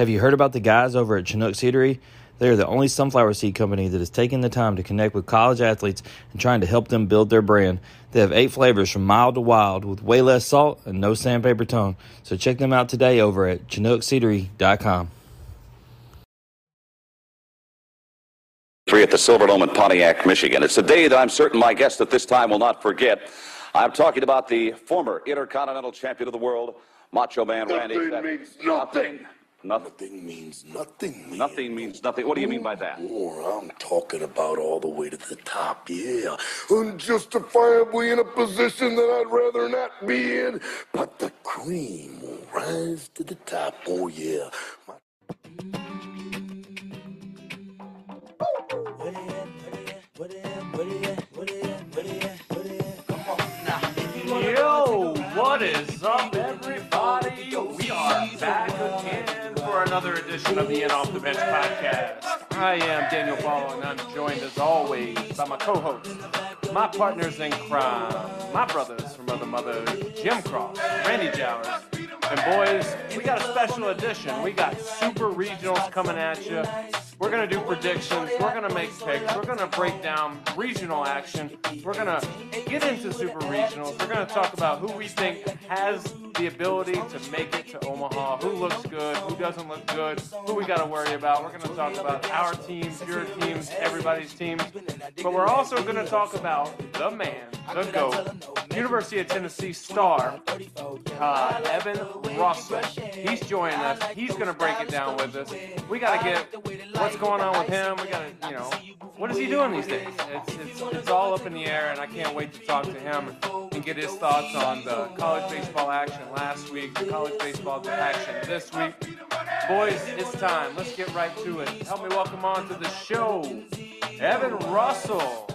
Have you heard about the guys over at Chinook Seedery? They are the only sunflower seed company that is taking the time to connect with college athletes and trying to help them build their brand. They have eight flavors from mild to wild with way less salt and no sandpaper tone. So check them out today over at ChinookSeedery.com. Three at the Silver Silverdome in Pontiac, Michigan. It's a day that I'm certain my guest at this time will not forget. I'm talking about the former Intercontinental Champion of the world, Macho Man Randy. Nothing means nothing. Nothing. Nothing means nothing. Man. Nothing means nothing. What do you mean by that? More, I'm talking about all the way to the top, yeah. Unjustifiably in a position that I'd rather not be in, but the cream will rise to the top, oh yeah. My- Yo, what is up, everybody? We are back again for another edition of the In Off the Bench podcast. I am Daniel Ball, and I'm joined as always by my co-hosts, my partners in crime, my brothers from other mother, Jim Cross, Randy Jowers, and boys, we got a special edition. We got super regionals coming at you. We're gonna do predictions. We're gonna make picks. We're gonna break down regional action. We're gonna get into super regionals. We're gonna talk about who we think has the ability to make it to Omaha, who looks good, who doesn't look good, who we gotta worry about. We're gonna talk about our teams, your teams, everybody's teams. But we're also gonna talk about the man, the GOAT, University of Tennessee star, uh, Evan Russell. He's joining us. He's going to break it down with us. We got to get what's going on with him. We got to, you know, what is he doing these days? It's, it's, it's all up in the air, and I can't wait to talk to him and get his thoughts on the college baseball action last week, the college baseball action this week. Boys, it's time. Let's get right to it. Help me welcome on to the show, Evan Russell.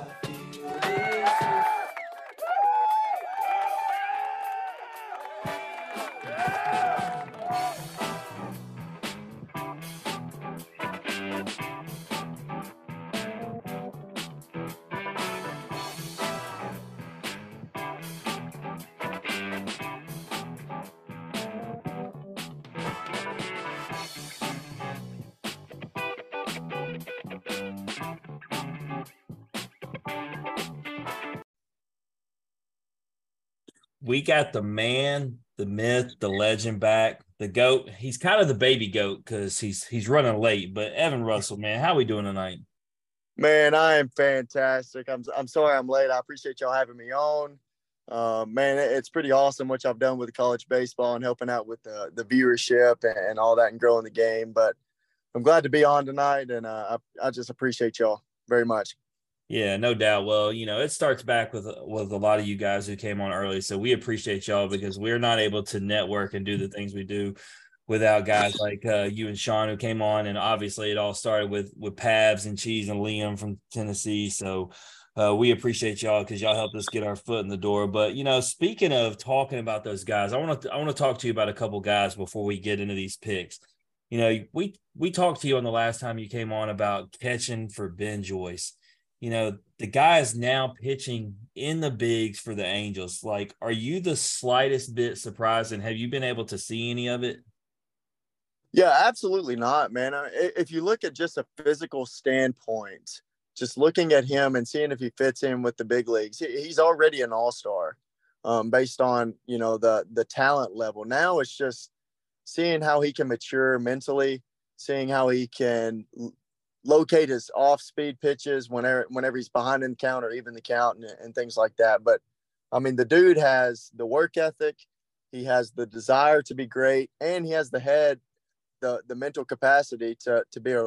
We got the man, the myth, the legend back, the goat. He's kind of the baby goat because he's he's running late. But Evan Russell, man, how we doing tonight? Man, I am fantastic. I'm I'm sorry I'm late. I appreciate y'all having me on. Uh, man, it's pretty awesome what y'all done with college baseball and helping out with the the viewership and, and all that and growing the game. But I'm glad to be on tonight, and uh, I I just appreciate y'all very much. Yeah, no doubt. Well, you know, it starts back with with a lot of you guys who came on early, so we appreciate y'all because we're not able to network and do the things we do without guys like uh, you and Sean who came on, and obviously it all started with with Pavs and Cheese and Liam from Tennessee. So uh, we appreciate y'all because y'all helped us get our foot in the door. But you know, speaking of talking about those guys, I want to I want to talk to you about a couple guys before we get into these picks. You know, we we talked to you on the last time you came on about catching for Ben Joyce you know, the guy is now pitching in the bigs for the Angels. Like, are you the slightest bit surprised? And have you been able to see any of it? Yeah, absolutely not, man. I- If you look at just a physical standpoint, just looking at him and seeing if he fits in with the big leagues, he- he's already an all-star um, based on you know the the talent level. Now it's just seeing how he can mature mentally, seeing how he can locate his off-speed pitches whenever whenever he's behind in the count or even the count and, and things like that. But I mean, the dude has the work ethic, he has the desire to be great, and he has the head the the mental capacity to to be a,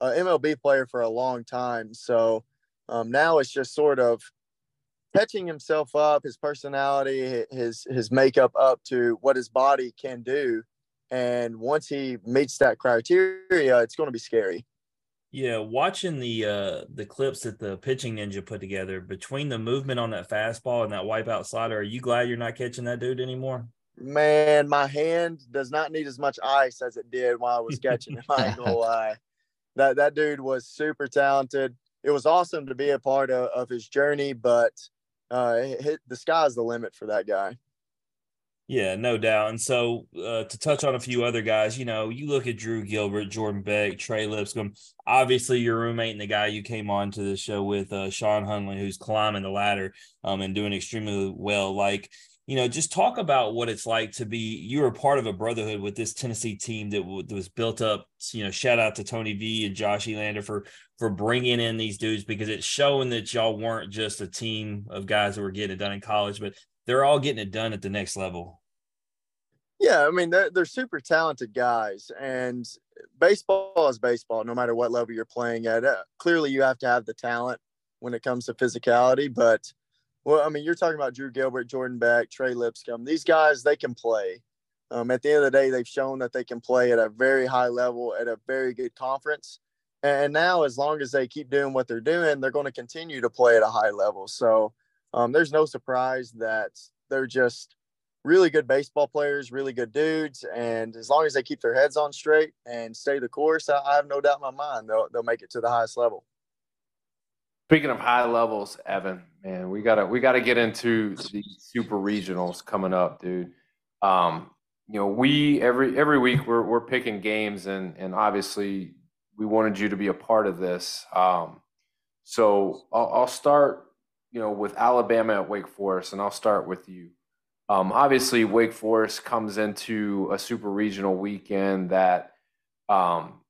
a MLB player for a long time. So um, now it's just sort of catching himself up, his personality, his his makeup up to what his body can do. And once he meets that criteria, it's going to be scary. Yeah, watching the uh the clips that the pitching ninja put together between the movement on that fastball and that wipeout slider, are you glad you're not catching that dude anymore? Man, my hand does not need as much ice as it did while I was catching him. I ain't gonna lie. That that dude was super talented. It was awesome to be a part of, of his journey, but uh, hit, the sky's the limit for that guy. Yeah, no doubt. And so uh, to touch on a few other guys, you know, you look at Drew Gilbert, Jordan Beck, Trey Lipscomb, obviously your roommate and the guy you came on to the show with, uh, Sean Hunley, who's climbing the ladder um, and doing extremely well. Like, you know, just talk about what it's like to be, you were part of a brotherhood with this Tennessee team that, w- that was built up, you know, shout out to Tony V and Josh Elander for, for bringing in these dudes because it's showing that y'all weren't just a team of guys that were getting it done in college, but they're all getting it done at the next level. Yeah, I mean they're they're super talented guys, and baseball is baseball. No matter what level you're playing at, uh, clearly you have to have the talent when it comes to physicality. But well, I mean you're talking about Drew Gilbert, Jordan Beck, Trey Lipscomb. These guys they can play. Um, at the end of the day, they've shown that they can play at a very high level at a very good conference. And now, as long as they keep doing what they're doing, they're going to continue to play at a high level. So um, there's no surprise that they're just really good baseball players, really good dudes, and as long as they keep their heads on straight and stay the course, I, I have no doubt in my mind they'll they'll make it to the highest level. Speaking of high levels, Evan, man, we gotta we gotta get into the super regionals coming up, dude. Um, you know, we every every week we're we're picking games, and and obviously we wanted you to be a part of this. Um, so I'll, I'll start, you know, with Alabama at Wake Forest, and I'll start with you. Um, obviously, Wake Forest comes into a super regional weekend that um,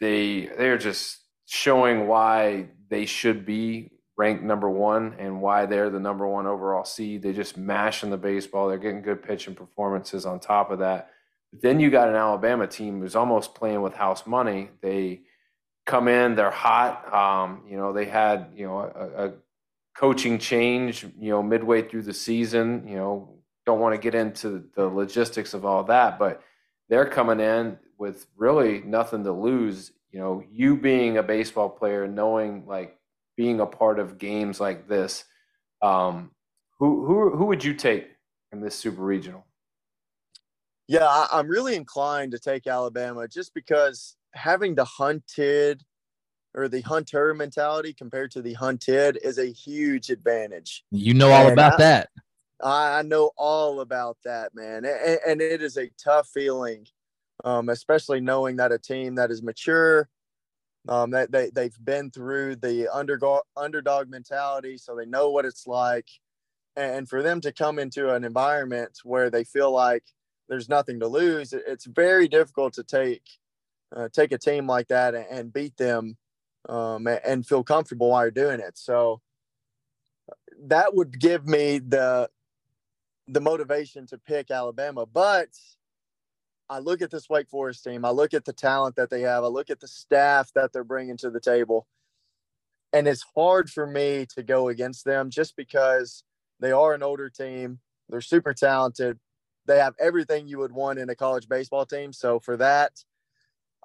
they they're just showing why they should be ranked number one and why they're the number one overall seed. They just mashing the baseball. They're getting good pitching performances on top of that. But then you got an Alabama team who's almost playing with house money. They come in, they're hot. Um, you know, they had you know a, a coaching change. You know, midway through the season. You know, don't want to get into the logistics of all that, but they're coming in with really nothing to lose. You know, you being a baseball player, knowing like being a part of games like this, um, who who who would you take in this super regional? Yeah, I, am really inclined to take Alabama just because having the hunted or the hunter mentality compared to the hunted is a huge advantage. You know all and about I, that. I know all about that, man. And, and it is a tough feeling, um, especially knowing that a team that is mature, um, that they, they've been through the underdog, underdog mentality, so they know what it's like. And for them to come into an environment where they feel like there's nothing to lose, it's very difficult to take uh, take a team like that and beat them um, and feel comfortable while you're doing it. So that would give me the the motivation to pick Alabama. But I look at this Wake Forest team, I look at the talent that they have, I look at the staff that they're bringing to the table. And it's hard for me to go against them just because they are an older team. They're super talented. They have everything you would want in a college baseball team. So for that,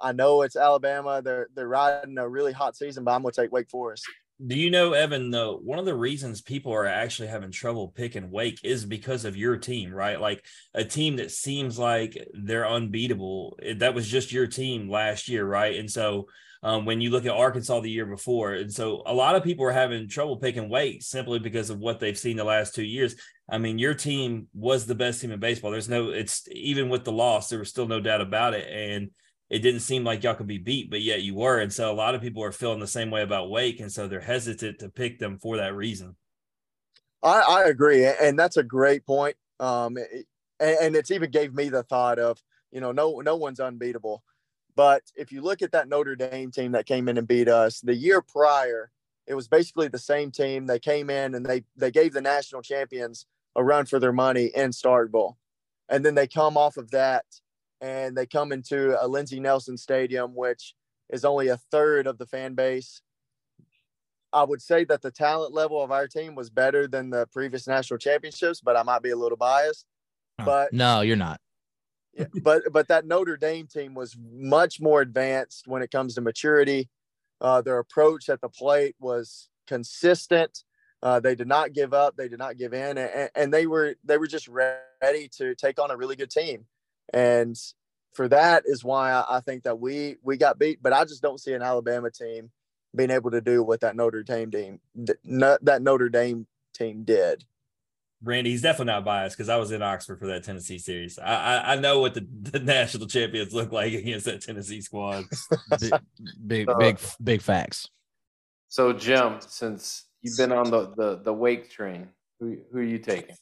I know it's Alabama. They're they're riding a really hot season, but I'm gonna take Wake Forest. Do you know, Evan, though, one of the reasons people are actually having trouble picking Wake is because of your team, right? Like a team that seems like they're unbeatable. That was just your team last year, right? And so um, when you look at Arkansas the year before, and so a lot of people are having trouble picking Wake simply because of what they've seen the last two years. I mean, your team was the best team in baseball. There's no, it's even with the loss, there was still no doubt about it. And it didn't seem like y'all could be beat, but yet you were. And so a lot of people are feeling the same way about Wake. And so they're hesitant to pick them for that reason. I, I agree. And that's a great point. Um, and, and it's even gave me the thought of, you know, no, no one's unbeatable. But if you look at that Notre Dame team that came in and beat us the year prior, it was basically the same team. They came in and they they gave the national champions a run for their money in Starkville. And then they come off of that and they come into a Lindsey Nelson Stadium, which is only a third of the fan base. I would say that the talent level of our team was better than the previous national championships, but I might be a little biased. But no, you're not. yeah, but but that Notre Dame team was much more advanced when it comes to maturity. Uh, their approach at the plate was consistent. Uh, they did not give up. They did not give in, and, and they were they were just ready to take on a really good team. And for that is why I, think that we we got beat. But I just don't see an Alabama team being able to do what that Notre Dame team that Notre Dame team did. Randy, he's definitely not biased because I was in Oxford for that Tennessee series. I I, I know what the, the national champions look like against that Tennessee squad. big, big, big, big facts. So Jim, since you've been on the the, the Wake train, who who are you taking?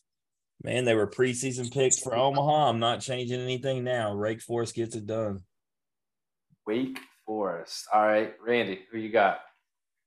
Man, they were preseason picks for Omaha. I'm not changing anything now. Wake Forest gets it done. Wake Forest. All right, Randy, who you got?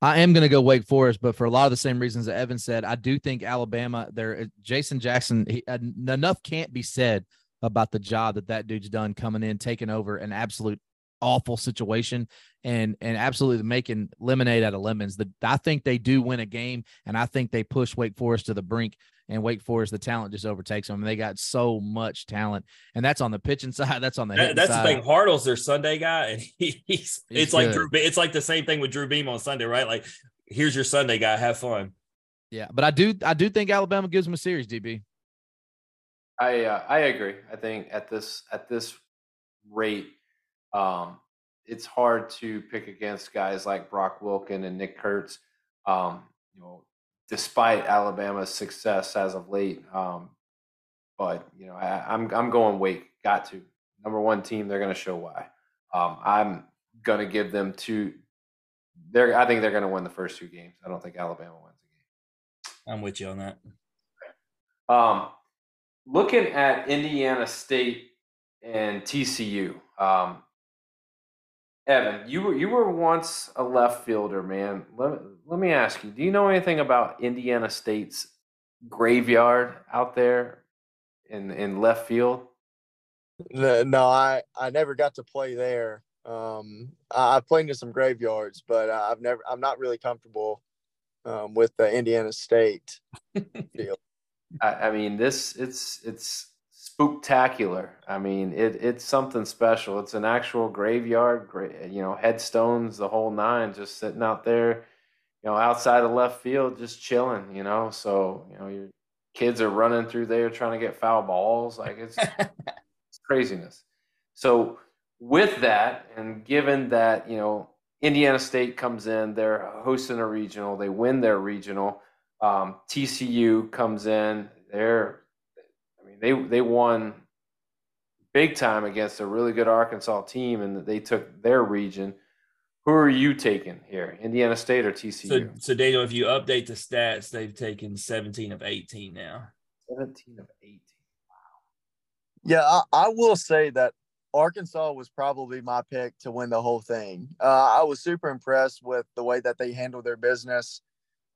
I am going to go Wake Forest, but for a lot of the same reasons that Evan said, I do think Alabama. There, uh, Jason Jackson. He, uh, enough can't be said about the job that that dude's done coming in, taking over an absolute awful situation and and absolutely making lemonade out of lemons. The, I think they do win a game, and I think they push Wake Forest to the brink and Wake Forest, the talent just overtakes them. They got so much talent, and that's on the pitching side. That's on the that, that's side. the thing. Hartle's their Sunday guy, and he, he's, he's it's good. like Drew. It's like the same thing with Drew Beam on Sunday, right? Like, here's your Sunday guy. Have fun. Yeah, but I do I do think Alabama gives them a series. DB. I uh, I agree. I think at this at this rate, um, it's hard to pick against guys like Brock Wilken and Nick Kurtz. Um, you know, despite Alabama's success as of late. Um, but you know, I, am I'm, I'm going Wake. Got to number one team. They're going to show why. Um, I'm going to give them two. They're I think they're going to win the first two games. I don't think Alabama wins a game. I'm with you on that. Um, looking at Indiana State and TCU. Um, Evan, you were you were once a left fielder, man. Let, let me ask you, do you know anything about Indiana State's graveyard out there in in left field? No, I I never got to play there. Um, I, have played in some graveyards, but I've never. I'm not really comfortable um, with the Indiana State field. I, I mean, this it's it's spooktacular. I mean, it it's something special. It's an actual graveyard, you know, headstones, the whole nine, just sitting out there, you know, outside of left field, just chilling. You know, so you know your kids are running through there trying to get foul balls. Like it's, it's craziness. So with that, and given that you know Indiana State comes in, they're hosting a regional, they win their regional. Um, TCU comes in, they're they they won big time against a really good Arkansas team, and they took their region. Who are you taking here, Indiana State or TCU? So, so Daniel, if you update the stats, they've taken 17 of 18 now. 17 of 18. Wow. Yeah, I, I will say that Arkansas was probably my pick to win the whole thing. Uh, I was super impressed with the way that they handled their business,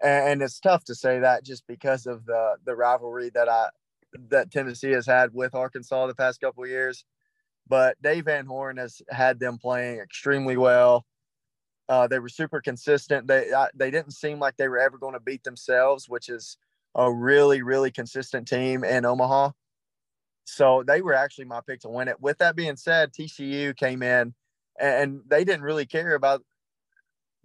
and, and, it's tough to say that just because of the the rivalry that I that Tennessee has had with Arkansas the past couple years. But Dave Van Horn has had them playing extremely well. Uh, they were super consistent. They uh, they didn't seem like they were ever going to beat themselves, which is a really really consistent team in Omaha. So they were actually my pick to win it. With that being said, TCU came in and they didn't really care about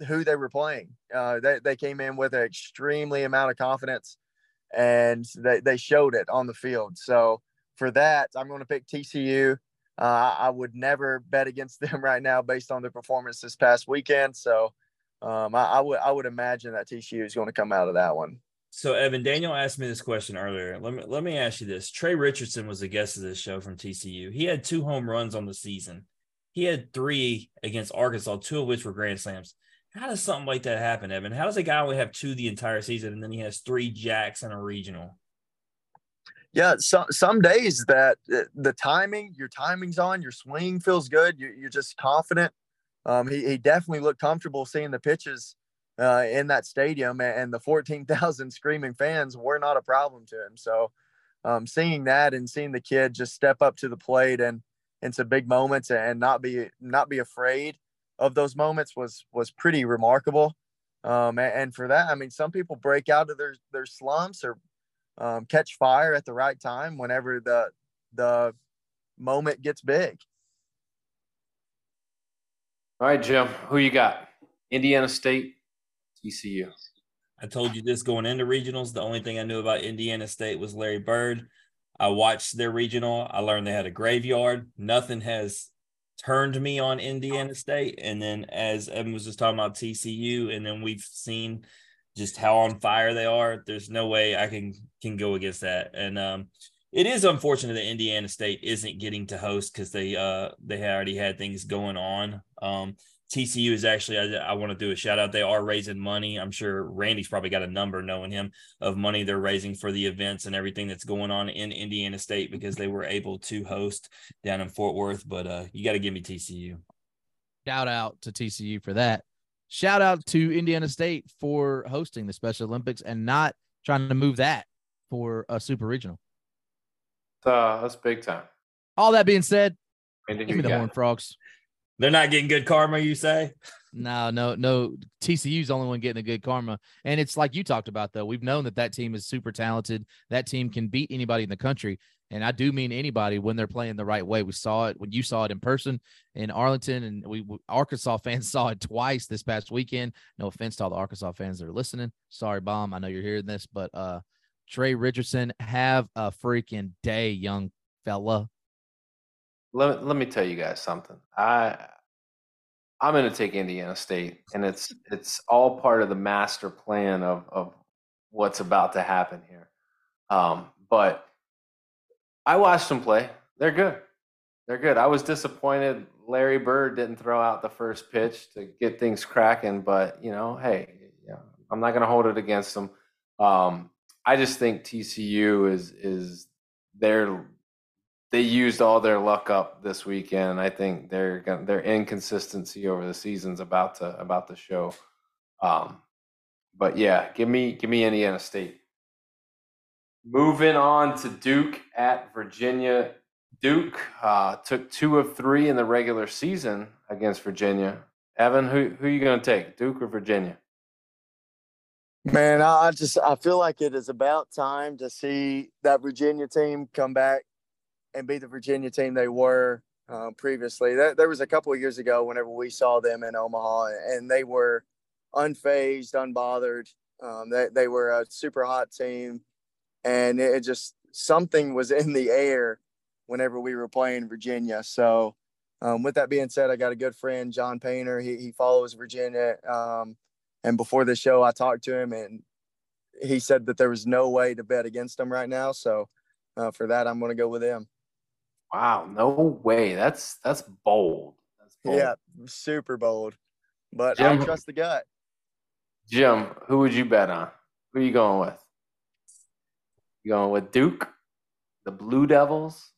who they were playing. Uh, they, they came in with an extremely amount of confidence and they, they showed it on the field. So for that, I'm going to pick TCU. Uh, I would never bet against them right now based on their performance this past weekend. So um, I, I would I would imagine that TCU is going to come out of that one. So Evan Daniel asked me this question earlier. Let me let me ask you this: Tre Richardson was a guest of this show from TCU. He had two home runs on the season. He had three against Arkansas, two of which were grand slams. How does something like that happen, Evan? How does a guy only have two the entire season and then he has three jacks in a regional? Yeah, so, some days that uh, the timing, your timing's on, your swing feels good, you're, you're just confident. Um, he, he definitely looked comfortable seeing the pitches uh, in that stadium, and the 14,000 screaming fans were not a problem to him. So, um, seeing that and seeing the kid just step up to the plate and into big moments and not be not be afraid of those moments was was pretty remarkable. Um, and, and, for that, I mean, some people break out of their their slumps or um, catch fire at the right time whenever the the moment gets big. All right, Jim, who you got? Indiana State, TCU. I told you this going into regionals. The only thing I knew about Indiana State was Larry Bird. I watched their regional. I learned they had a graveyard. Nothing has turned me on Indiana State. And then as Evan was just talking about TCU, and then we've seen just how on fire they are. There's no way I can can go against that. And um, it is unfortunate that Indiana State isn't getting to host because they uh they already had things going on. Um, TCU is actually I, I want to do a shout out. They are raising money. I'm sure Randy's probably got a number knowing him of money they're raising for the events and everything that's going on in Indiana State because they were able to host down in Fort Worth. But uh, you got to give me TCU. Shout out to TCU for that. Shout out to Indiana State for hosting the Special Olympics and not trying to move that for a super regional. Uh, that's big time. All that being said, Randy, give me the? Horn Frogs. They're not getting good karma, you say? No, no, no. TCU's the only one getting a good karma, and it's like you talked about though. We've known that that team is super talented. That team can beat anybody in the country, and I do mean anybody when they're playing the right way. We saw it when you saw it in person in Arlington, and we Arkansas fans saw it twice this past weekend. No offense to all the Arkansas fans that are listening. Sorry, bomb. I know you're hearing this, but uh, Tre Richardson, have a freaking day, young fella. Let, let me tell you guys something. I I'm going to take Indiana State, and it's it's all part of the master plan of of what's about to happen here. Um, but I watched them play. They're good. They're good. I was disappointed Larry Bird didn't throw out the first pitch to get things cracking, but you know, hey, you know, I'm not going to hold it against them. Um, I just think TCU is is their they used all their luck up this weekend. I think they're gonna, their inconsistency over the season's about to about to show. Um, but yeah, give me give me Indiana State. Moving on to Duke at Virginia. Duke uh, took two of three in the regular season against Virginia. Evan, who who are you going to take, Duke or Virginia? Man, I just I feel like it is about time to see that Virginia team come back and be the Virginia team they were um, previously. That, there was a couple of years ago whenever we saw them in Omaha, and they were unfazed, unbothered. Um, they they were a super hot team, and it, it just something was in the air whenever we were playing Virginia. So, um, with that being said, I got a good friend, John Painter. He he follows Virginia. Um, and before the show, I talked to him, and he said that there was no way to bet against them right now. So uh, for that, I'm going to go with them. Wow, no way. That's that's bold. That's bold. Yeah, super bold, but I trust the gut. Jim, who would you bet on? Who are you going with? You going with Duke, the Blue Devils,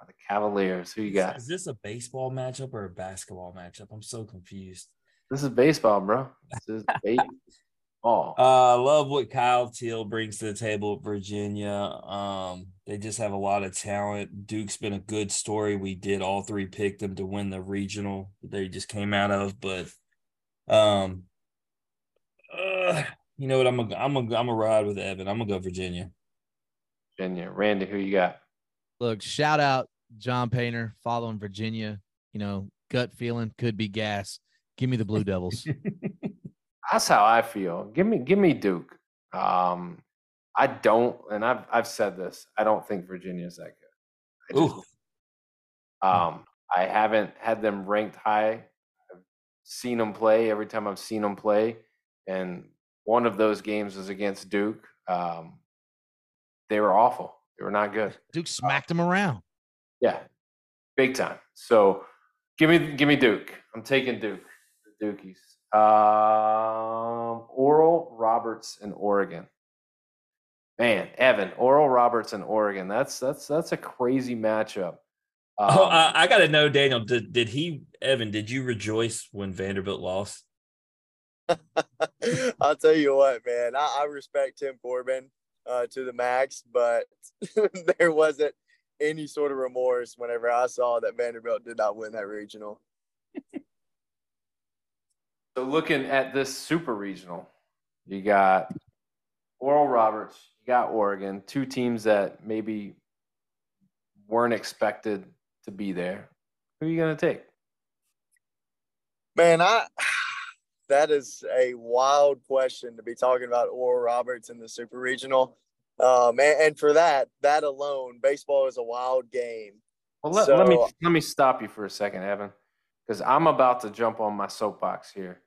or the Cavaliers? Who you got? Is this a baseball matchup or a basketball matchup? I'm so confused. This is baseball, bro. This is baseball. Uh, I love what Kyle Teel brings to the table at Virginia. Um, they just have a lot of talent. Duke's been a good story. We did all three pick them to win the regional that they just came out of, but um, uh, you know what? I'm a I'm a I'm a ride with Evan. I'm gonna go Virginia. Virginia. Randy, who you got? Look, shout out John Painter following Virginia. You know, gut feeling could be gas. Give me the Blue Devils. That's how I feel. Give me give me Duke. Um, I don't, and I've I've said this. I don't think Virginia's that good. I just Um, I haven't had them ranked high. I've seen them play every time I've seen them play, and one of those games was against Duke. Um, they were awful. They were not good. Duke smacked them around. Yeah, big time. So, give me give me Duke. I'm taking Duke. The Dukies. Um, Oral Roberts in Oregon. Man, Evan, Oral Roberts in Oregon. That's that's that's a crazy matchup. oh, Um, I, I gotta know, Daniel. Did did he Evan? Did you rejoice when Vanderbilt lost? I'll tell you what, man. I, I respect Tim Corbin uh, to the max, but there wasn't any sort of remorse whenever I saw that Vanderbilt did not win that regional. So looking at this super regional, you got Oral Roberts, you got Oregon, two teams that maybe weren't expected to be there. Who are you going to take? Man, I that is a wild question to be talking about Oral Roberts in the Super Regional. Um, and, and for that, that alone, baseball is a wild game. Well, let, let me let me stop you for a second, Evan, because I'm about to jump on my soapbox here.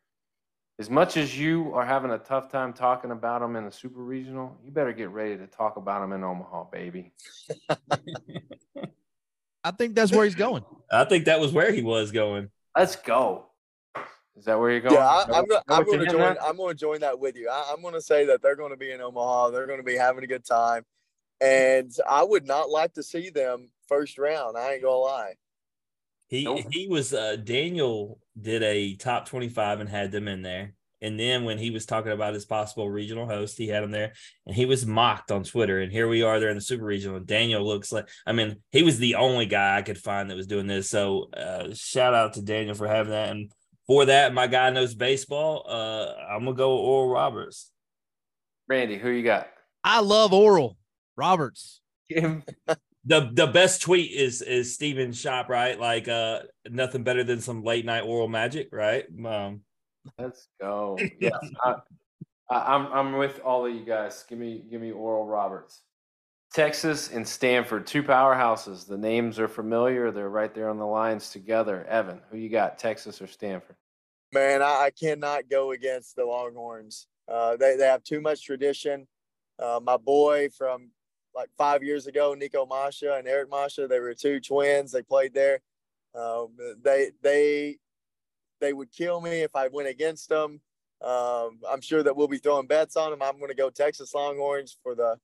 as much as you are having a tough time talking about them in the super regional, you better get ready to talk about them in Omaha, baby. I think that's where he's going. I think that was where he was going. Let's go. Is that where you're going? Yeah, I, I'm, gonna, I'm going to join. at? I'm going to join that with you. I, I'm going to say that they're going to be in Omaha. They're going to be having a good time, and I would not like to see them first round. I ain't gonna lie. He Nope. he was uh Daniel did a top 25 and had them in there. And then when he was talking about his possible regional host, he had him there and he was mocked on Twitter. And here we are there in the super regional. And Daniel looks like I mean, he was the only guy I could find that was doing this. So uh shout out to Daniel for having that. And for that, my guy knows baseball. Uh I'm gonna go with Oral Roberts. Randy, who you got? I love Oral Roberts. Kim. The the best tweet is is Steven Shop, right? Like uh nothing better than some late night oral magic, right? Um Let's go. Yes, I, I, I'm I'm with all of you guys. Give me give me Oral Roberts. Texas and Stanford, two powerhouses. The names are familiar. They're right there on the lines together. Evan, who you got? Texas or Stanford? Man, I, I cannot go against the Longhorns. Uh, they they have too much tradition. Uh, my boy from like five years ago, Nico Masha and Eric Masha, they were two twins. They played there. Um, they they they would kill me if I went against them. Um, I'm sure that we'll be throwing bets on them. I'm going to go Texas Longhorns for the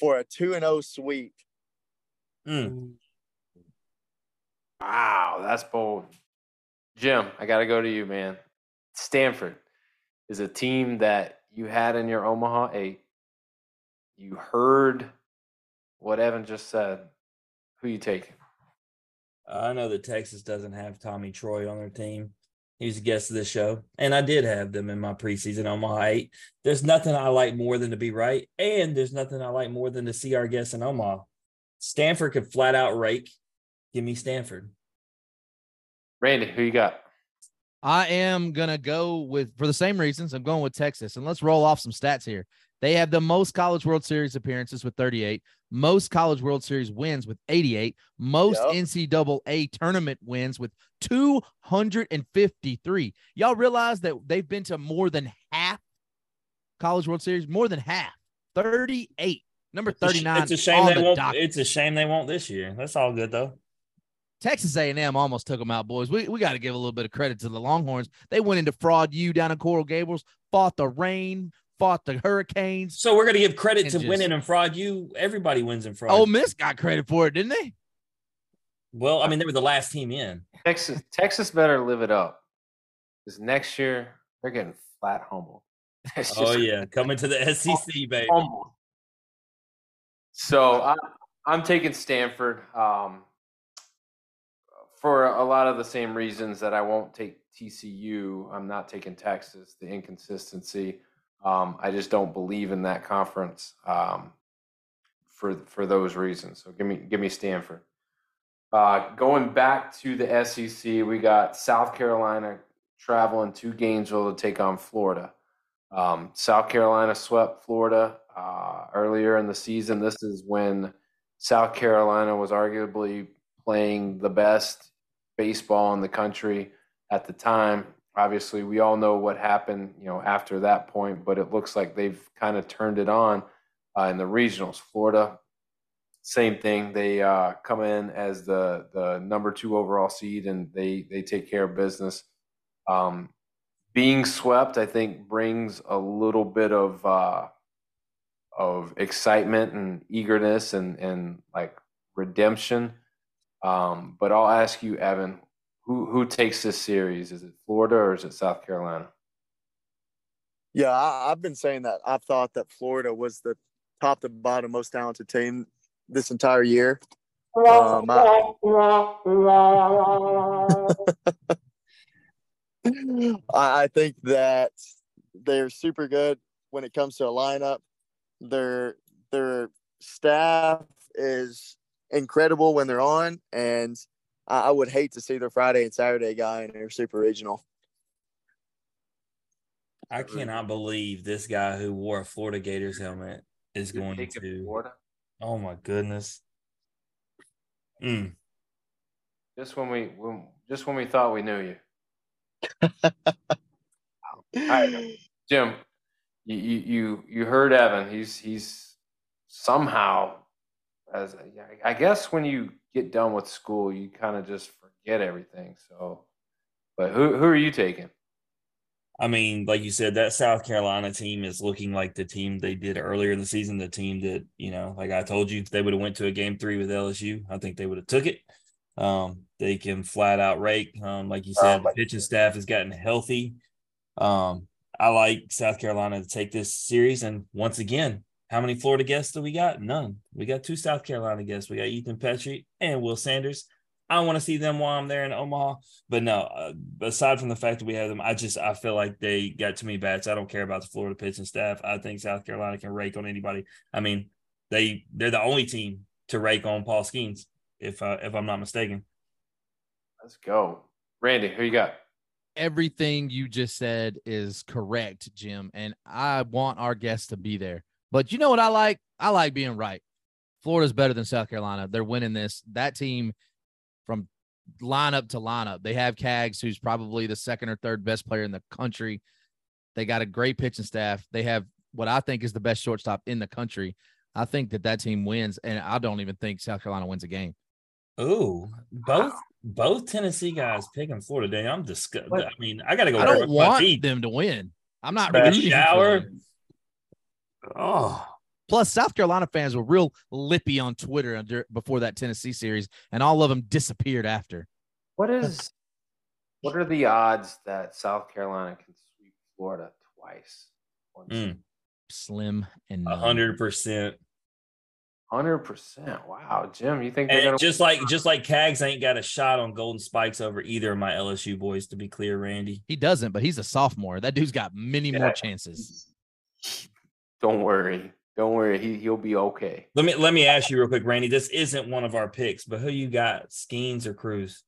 for a two and zero sweep. mm. Wow, that's bold. Jim, I got to go to you, man. Stanford is a team that you had in your Omaha 8. You heard what Evan just said. Who you taking? I know that Texas doesn't have Tommy Troy on their team. He was a guest of this show, and I did have them in my preseason Omaha 8. There's nothing I like more than to be right, and there's nothing I like more than to see our guests in Omaha. Stanford could flat out rake. Give me Stanford. Randy, who you got? I am gonna go with for the same reasons. I'm going with Texas, and let's roll off some stats here. They have the most College World Series appearances with 38, most College World Series wins with 88, most Yep. NCAA tournament wins with 253. Y'all realize that they've been to more than half College World Series, more than half, 38, number It's a sh- 39. It's a shame they the won't. docket. It's a shame they won't this year. That's all good though. Texas A&M almost took them out, boys. We, we got to give a little bit of credit to the Longhorns. They went into fraud U down in Coral Gables, fought the rain, fought the Hurricanes. So we're gonna give credit to just- winning and fraud. You everybody wins in fraud. Ole Miss got credit for it, didn't they? well, I mean they were the last team in. Texas Texas better live it up. Because next year they're getting flat humbled. It's Oh yeah, coming to the SEC, baby. humbled. So I, I'm taking Stanford um, for a lot of the same reasons that I won't take TCU. I'm not taking Texas. The inconsistency. Um, I just don't believe in that conference um, for for those reasons. So give me give me Stanford. Uh, going back to the SEC, we got South Carolina traveling to Gainesville to take on Florida. Um, South Carolina swept Florida uh, earlier in the season. This is when South Carolina was arguably playing the best baseball in the country at the time. Obviously, we all know what happened, you know, after that point, but it looks like they've kind of turned it on uh, in the regionals. Florida, same thing. They uh, come in as the the number two overall seed, and they they take care of business. Um, being swept, I think, brings a little bit of uh, of excitement and eagerness and and like redemption. Um, but I'll ask you, Evan, who who takes this series? Is it Florida or is it South Carolina? Yeah, I, I've been saying that. I've thought that Florida was the top to bottom most talented team this entire year. Um, I, I I think that they're super good when it comes to a lineup. Their their staff is incredible when they're on, and I, I would hate to see their Friday and Saturday guy in their super regional. I cannot believe this guy who wore a Florida Gators helmet is You're going to. Florida. Oh my goodness. Mm. Just when we when, just when we thought we knew you. right, Jim, you, you you you heard Evan. He's he's somehow as I guess when you get done with school, you kind of just forget everything. So, but who who are you taking? I mean, like you said, that South Carolina team is looking like the team they did earlier in the season. The team that you know, like I told you, they would have went to a game three with LSU, I think they would have took it. Um, they can flat out rake. Um, like you said, the pitching staff has gotten healthy. Um, I like South Carolina to take this series, and once again, how many Florida guests do we got? None. We got two South Carolina guests. We got Ethan Petry and Will Sanders. I want to see them while I'm there in Omaha. But no, uh, aside from the fact that we have them, I just I feel like they got too many bats. I don't care about the Florida pitching staff. I think South Carolina can rake on anybody. I mean, they they're the only team to rake on Paul Skenes, if uh, if I'm not mistaken. Let's go, Randy. Who you got? Everything you just said is correct, Jim, and I want our guests to be there. But you know what I like? I like being right. Florida's better than South Carolina. They're winning this. That team from lineup to lineup. They have Cags, who's probably the second or third best player in the country. They got a great pitching staff. They have what I think is the best shortstop in the country. I think that that team wins, and I don't even think South Carolina wins a game. Oh, both ah. both Tennessee guys picking Florida. Dang, I'm disgusted. I mean, I got to go. I don't want them to win. I'm not rooting shower. Oh. Plus, South Carolina fans were real lippy on Twitter under, before that Tennessee series, and all of them disappeared after. What is? what are the odds that South Carolina can sweep Florida twice? Mm. Slim and a hundred percent. Hundred percent. Wow, Jim, you think they're gonna just like just like Cags ain't got a shot on Golden Spikes over either of my LSU boys. To be clear, Randy, he doesn't, but he's a sophomore. That dude's got many yeah. more chances. Don't worry. Don't worry. He he'll be okay. Let me let me ask you real quick, Randy. This isn't one of our picks, but who you got? Skenes or Crews?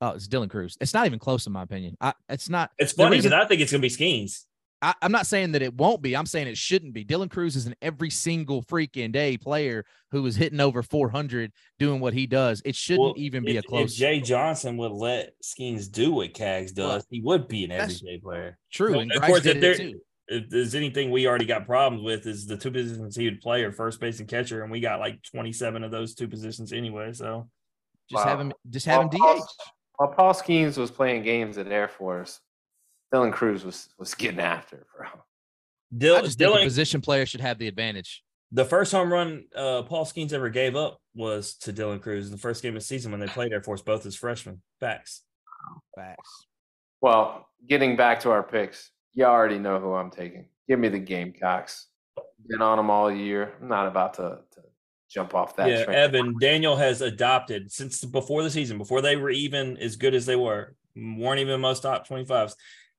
Oh, it's Dylan Crews. It's not even close in my opinion. I, it's not. It's funny because I think it's gonna be Skenes. I, am not saying that it won't be. I'm saying it shouldn't be. Dylan Crews is an every single freaking day player who is hitting over 400, doing what he does. It shouldn't well, even be if, a close. If Jay Johnson would let Skenes do what Cags does, well, he would be an everyday player. True. Well, of course, if, there, if there's anything we already got problems with is the two positions he would play are first base and catcher, and we got like 27 of those two positions anyway. So just wow. have him, just have him DH. While Paul Skenes was playing games at Air Force, Dylan Crews was was getting after, bro. Dylan, Dylan position player should have the advantage. The first home run uh, Paul Skenes ever gave up was to Dylan Crews in the first game of the season when they played Air Force, both as freshmen. Facts. Facts. Well, getting back to our picks, you already know who I'm taking. Give me the Gamecocks. Been on them all year. I'm not about to, to jump off that. Yeah, train. Evan Daniel has adopted since before the season, before they were even as good as they were, weren't even most top 25s.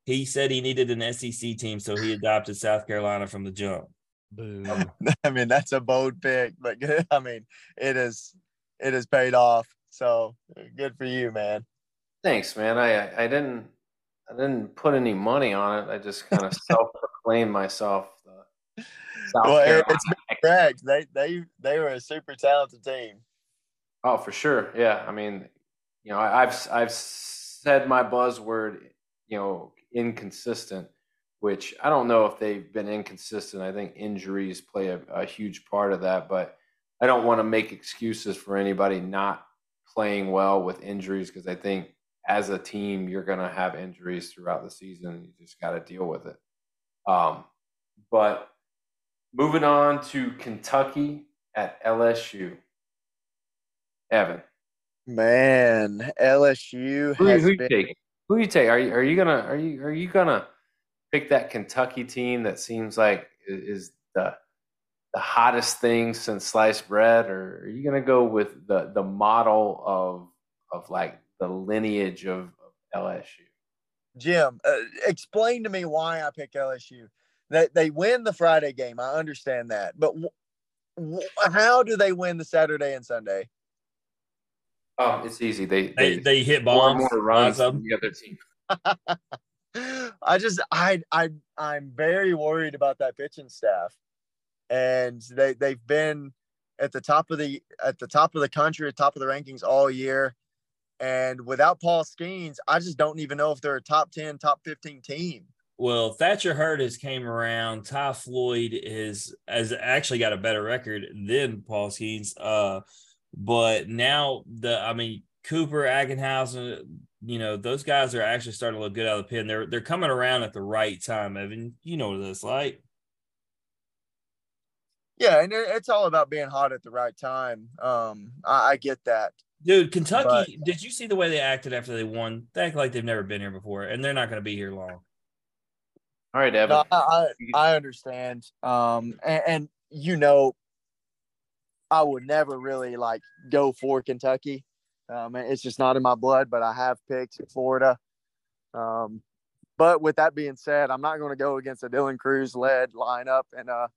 He said he needed an SEC team, so he adopted South Carolina from the jump. Boom. I mean, that's a bold pick, but I mean, it is it has paid off. So good for you, man. Thanks, man. I I didn't I didn't put any money on it. I just kind of self-proclaimed myself the South well, Carolina. it's correct. They they they were a super talented team. Oh, for sure. Yeah. I mean, you know, I've I've said my buzzword, you know, inconsistent, which I don't know if they've been inconsistent. I think injuries play a, a huge part of that, but I don't want to make excuses for anybody not playing well with injuries because I think as a team, you're going to have injuries throughout the season. You just got to deal with it. Um, but moving on to Kentucky at LSU. Evan. Man, LSU. Who, who been... you take? Who you take? Are you are you gonna are you are you gonna pick that Kentucky team that seems like is the the hottest thing since sliced bread, or are you gonna go with the the model of of like the lineage of, of LSU. Jim, uh, explain to me why I pick LSU. That they, they win the Friday game, I understand that, but w- w- how do they win the Saturday and Sunday? Oh, it's easy. They they, they, they hit bombs. More runs than the other team. I just I I I'm very worried about that pitching staff, and they they've been at the top of the at the top of the country, at top of the rankings all year. And without Paul Skenes, I just don't even know if they're a top 10, top 15 team Well, Thatcher Hurd has came around. Ty Floyd is has actually got a better record than Paul Skenes. Uh, but now the I mean Cooper Ackenhausen, you know, those guys are actually starting to look good out of the pen. They're they're coming around at the right time, Evan. You know what it's like. Yeah, and it's all about being hot at the right time. Um, I, I get that. Dude, Kentucky, but, did you see the way they acted after they won? They act like they've never been here before, and they're not going to be here long. All right, Evan. No, I, I understand. Um, and, and you know, I would never really like go for Kentucky. Um, it's just not in my blood, but I have picked Florida. Um, but with that being said, I'm not going to go against a Dylan Crews led lineup and a,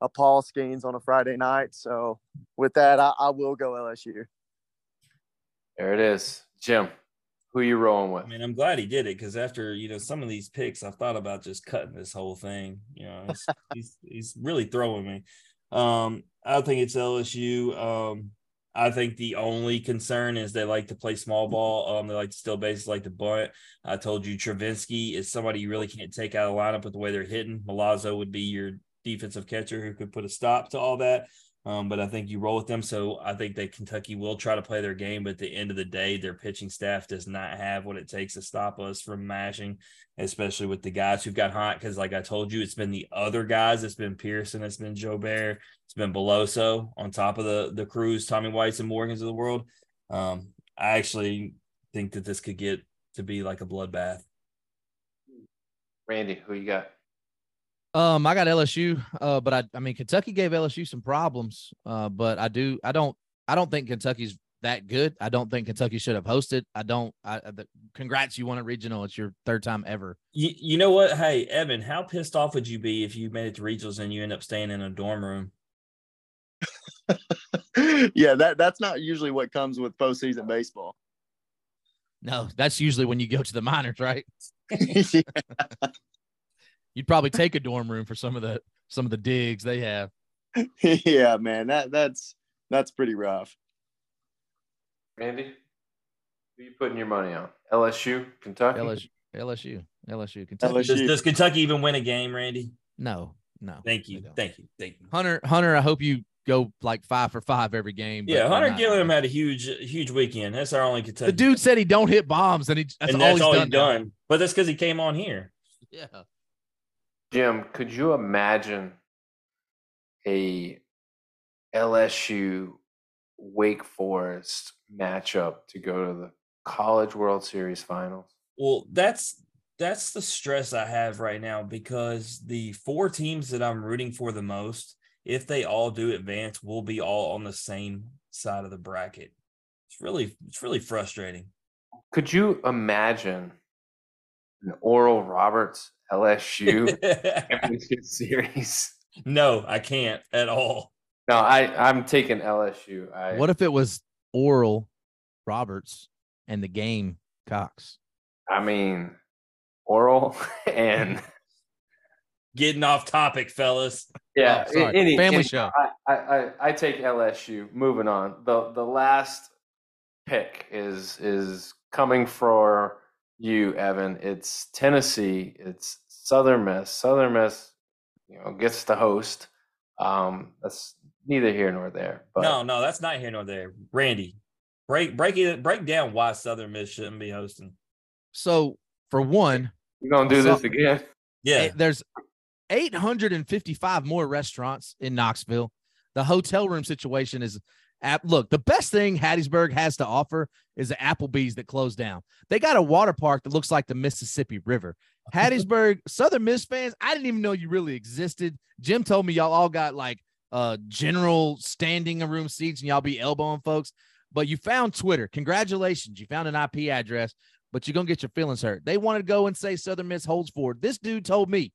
a Paul Skenes on a Friday night. So with that, I, I will go LSU. There it is, Jim. Who you rolling with? I mean, I'm glad he did it because after you know some of these picks, I've thought about just cutting this whole thing. You know, he's he's, really throwing me. Um, I think it's LSU. Um, I think the only concern is they like to play small ball. Um, they like to steal bases, like to bunt. I told you Travinski is somebody you really can't take out of the lineup with the way they're hitting. Milazzo would be your defensive catcher who could put a stop to all that. Um, but I think you roll with them. So I think that Kentucky will try to play their game, but at the end of the day, their pitching staff does not have what it takes to stop us from mashing, especially with the guys who've got hot. Because, like I told you, it's been the other guys. It's been Pearson. It's been Jobert. It's been Beloso on top of the the Crews, Tommy Whites, and Morgans of the world. Um, I actually think that this could get to be like a bloodbath. Randy, who you got? Um, I got LSU, uh, but I, I mean, Kentucky gave LSU some problems. Uh, but I do, I don't, I don't think Kentucky's that good. I don't think Kentucky should have hosted. I don't. I, the, congrats, you won a regional. It's your third time ever. You, you know what? Hey, Evan, how pissed off would you be if you made it to regionals and you end up staying in a dorm room? yeah, that that's not usually what comes with postseason baseball. No, that's usually when you go to the minors, right? yeah you'd probably take a dorm room for some of the some of the digs they have. yeah, man, that that's that's pretty rough. Randy, who you putting your money on? LSU, Kentucky, LSU, LSU, LSU, Kentucky. LSU. Does, does Kentucky even win a game, Randy? No, no. Thank you, thank you, thank you, Hunter. Hunter, I hope you go like five for five every game. Yeah, Hunter Gilliam had a huge, huge weekend. That's our only Kentucky. The dude said he don't hit bombs, and he that's, and all, that's he's all done. he's done. But that's because he came on here. Yeah. Jim, could you imagine a LSU Wake Forest matchup to go to the College World Series finals? Well, that's that's the stress I have right now because the four teams that I'm rooting for the most, if they all do advance, will be all on the same side of the bracket. It's really it's really frustrating. Could you imagine an Oral Roberts LSU championship series? No, I can't at all. No, I I'm taking LSU. I, what if it was Oral Roberts and the game Cox? I mean, Oral and getting off topic, fellas. Yeah, oh, any, family any, show. I, I I take LSU. Moving on. the The last pick is is coming for you, Evan. It's Tennessee. It's Southern Miss. Southern Miss, you know, gets to host. Um, that's neither here nor there. But no, no, that's not here nor there. Randy, break break it break down why Southern Miss shouldn't be hosting. So for one, you're gonna do so, this again. Yeah, there's 855 more restaurants in Knoxville. The hotel room situation is App, look, the best thing Hattiesburg has to offer is the Applebee's that closed down. They got a water park that looks like the Mississippi River. Hattiesburg, Southern Miss fans, I didn't even know you really existed. Jim told me y'all all got like uh general standing room seats and y'all be elbowing folks. But you found Twitter. Congratulations. You found an IP address, but you're gonna get your feelings hurt. They want to go and say Southern Miss holds forward. This dude told me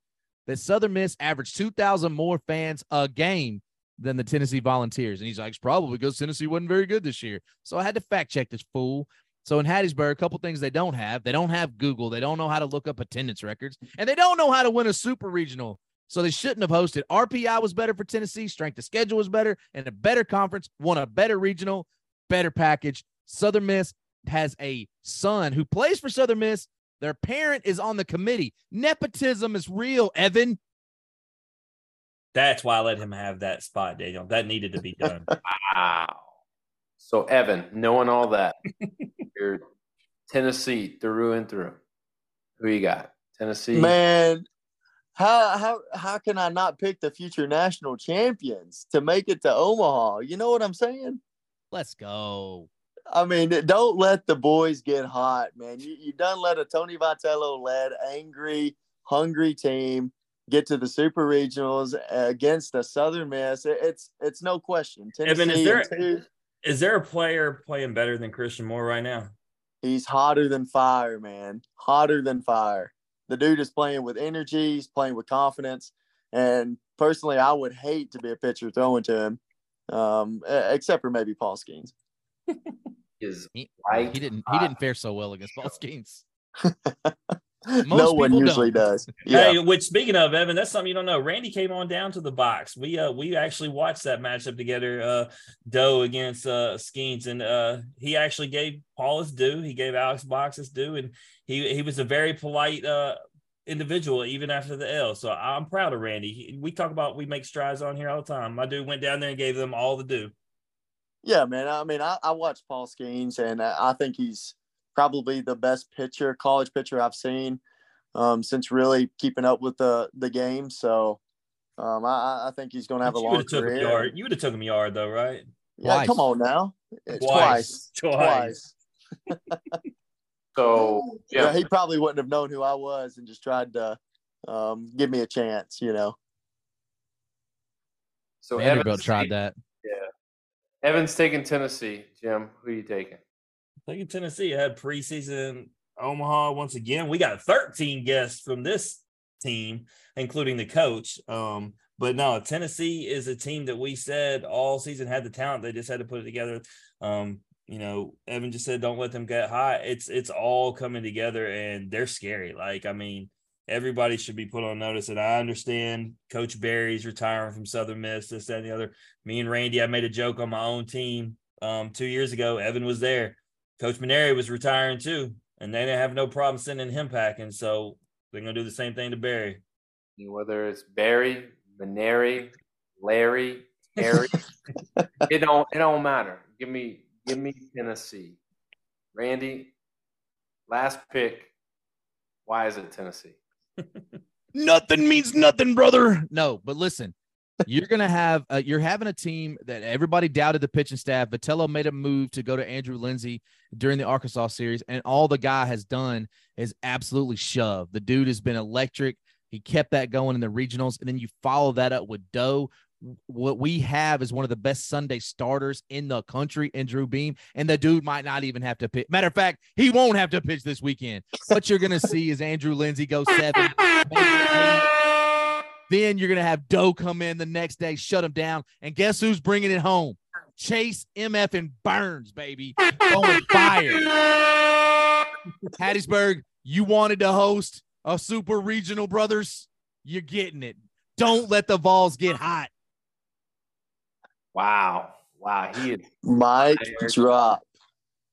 that Southern Miss averaged 2,000 more fans a game than the Tennessee Volunteers. And he's like, it's probably because Tennessee wasn't very good this year. So I had to fact check this fool. So in Hattiesburg, a couple things they don't have. They don't have Google. They don't know how to look up attendance records, and they don't know how to win a super regional. So they shouldn't have hosted. RPI was better for Tennessee. Strength of schedule was better, and a better conference won a better regional, better package. Southern Miss has a son who plays for Southern Miss Their parent is on the committee. Nepotism is real, Evan. That's why I let him have that spot, Daniel. That needed to be done. Wow. So Evan, knowing all that, you're Tennessee through and through. Who you got? Tennessee. Man, how how how can I not pick the future national champions to make it to Omaha? You know what I'm saying? Let's go. I mean, don't let the boys get hot, man. You you done let a Tony Vitello led angry, hungry team get to the super regionals against the Southern Miss. It's it's no question. Tennessee Evan, is there- two, Is there a player playing better than Christian Moore right now? he's hotter than fire, man. Hotter than fire. The dude is playing with energy. He's playing with confidence. And personally, I would hate to be a pitcher throwing to him, um, except for maybe Paul Skenes. is He, he didn't he didn't fare so well against Paul Skenes. no one usually don't. does. Yeah. Hey, which speaking of Evan, that's something you don't know. Randy came on down to the box. We uh we actually watched that matchup together, uh Doe against uh Skenes, and uh he actually gave Paul his due. He gave Alex Box his due, and he he was a very polite uh individual even after the L. So I'm proud of Randy. He, we talk about we make strides on here all the time. My dude went down there and gave them all the due. Yeah, man. I mean, I, I watched Paul Skenes, and I I think he's probably the best pitcher, college pitcher I've seen um, since really keeping up with the the game. So um, I, I think he's going to have a you long have him career. yard. You would have took him yard though, right? Yeah, Twice. come on now. It's Twice. Twice. Twice. so Yeah. yeah. he probably wouldn't have known who I was and just tried to um, give me a chance, you know. so Vanderbilt Evan's tried taking- that. Yeah. Evan's taking Tennessee. Jim, who are you taking? Taking Tennessee. I had preseason Omaha once again. We got 13 guests from this team, including the coach. Um, but no, Tennessee is a team that we said all season had the talent. They just had to put it together. Um, you know, Evan just said, don't let them get hot. It's it's all coming together and they're scary. Like, I mean, everybody should be put on notice. And I understand Coach Berry's retiring from Southern Miss, this, that, and the other. Me and Randy, I made a joke on my own team um two years ago. Evan was there. Coach Mainieri was retiring too, and they didn't have no problem sending him packing. So they're gonna do the same thing to Berry. Whether it's Barry, Mainieri, Larry, Harry, it don't it don't matter. Give me give me Tennessee. Randy, last pick. Why is it Tennessee? Nothing means nothing, brother. No, but listen, you're gonna have you're having a team that everybody doubted the pitching staff. Vitello made a move to go to Andrew Lindsey during the Arkansas series, and all the guy has done is absolutely shove. The dude has been electric. He kept that going in the regionals, and then you follow that up with Doe. What we have is one of the best Sunday starters in the country in Drew Beam, and the dude might not even have to pitch. Matter of fact, he won't have to pitch this weekend. What you're gonna see is Andrew Lindsey go seven. Then you're going to have Doe come in the next day, shut him down. And guess who's bringing it home? Chase, MF, and Burns, baby. Going fire. Hattiesburg, you wanted to host a super regional, brothers. You're getting it. Don't let the Vols get hot. Wow. Wow. He is Mike Fired. drop.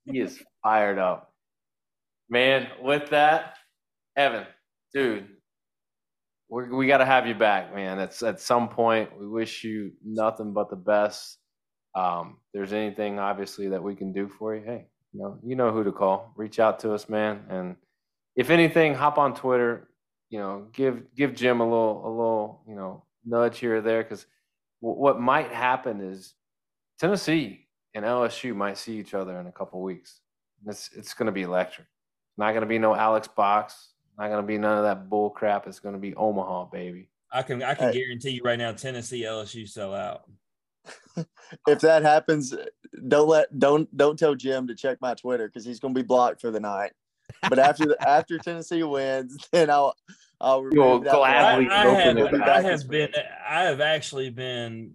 he is fired up. Man, with that, Evan, dude, we we got to have you back, man. It's at some point. We wish you nothing but the best. Um, there's anything obviously that we can do for you, hey, you know, you know who to call. Reach out to us, man. And if anything, hop on Twitter. You know, give give Jim a little a little you know nudge here or there because what might happen is Tennessee and LSU might see each other in a couple weeks. It's it's going to be electric. Not going to be no Alex Box. Not going to be none of that bull crap. It's going to be Omaha, baby. I can I can Hey. guarantee you right now, Tennessee LSU sell out. If that happens, don't let don't don't tell Jim to check my Twitter because he's going to be blocked for the night. But after the, after Tennessee wins, then I'll I'll You'll gladly. I, I open have it We'll be back. I have been. I have actually been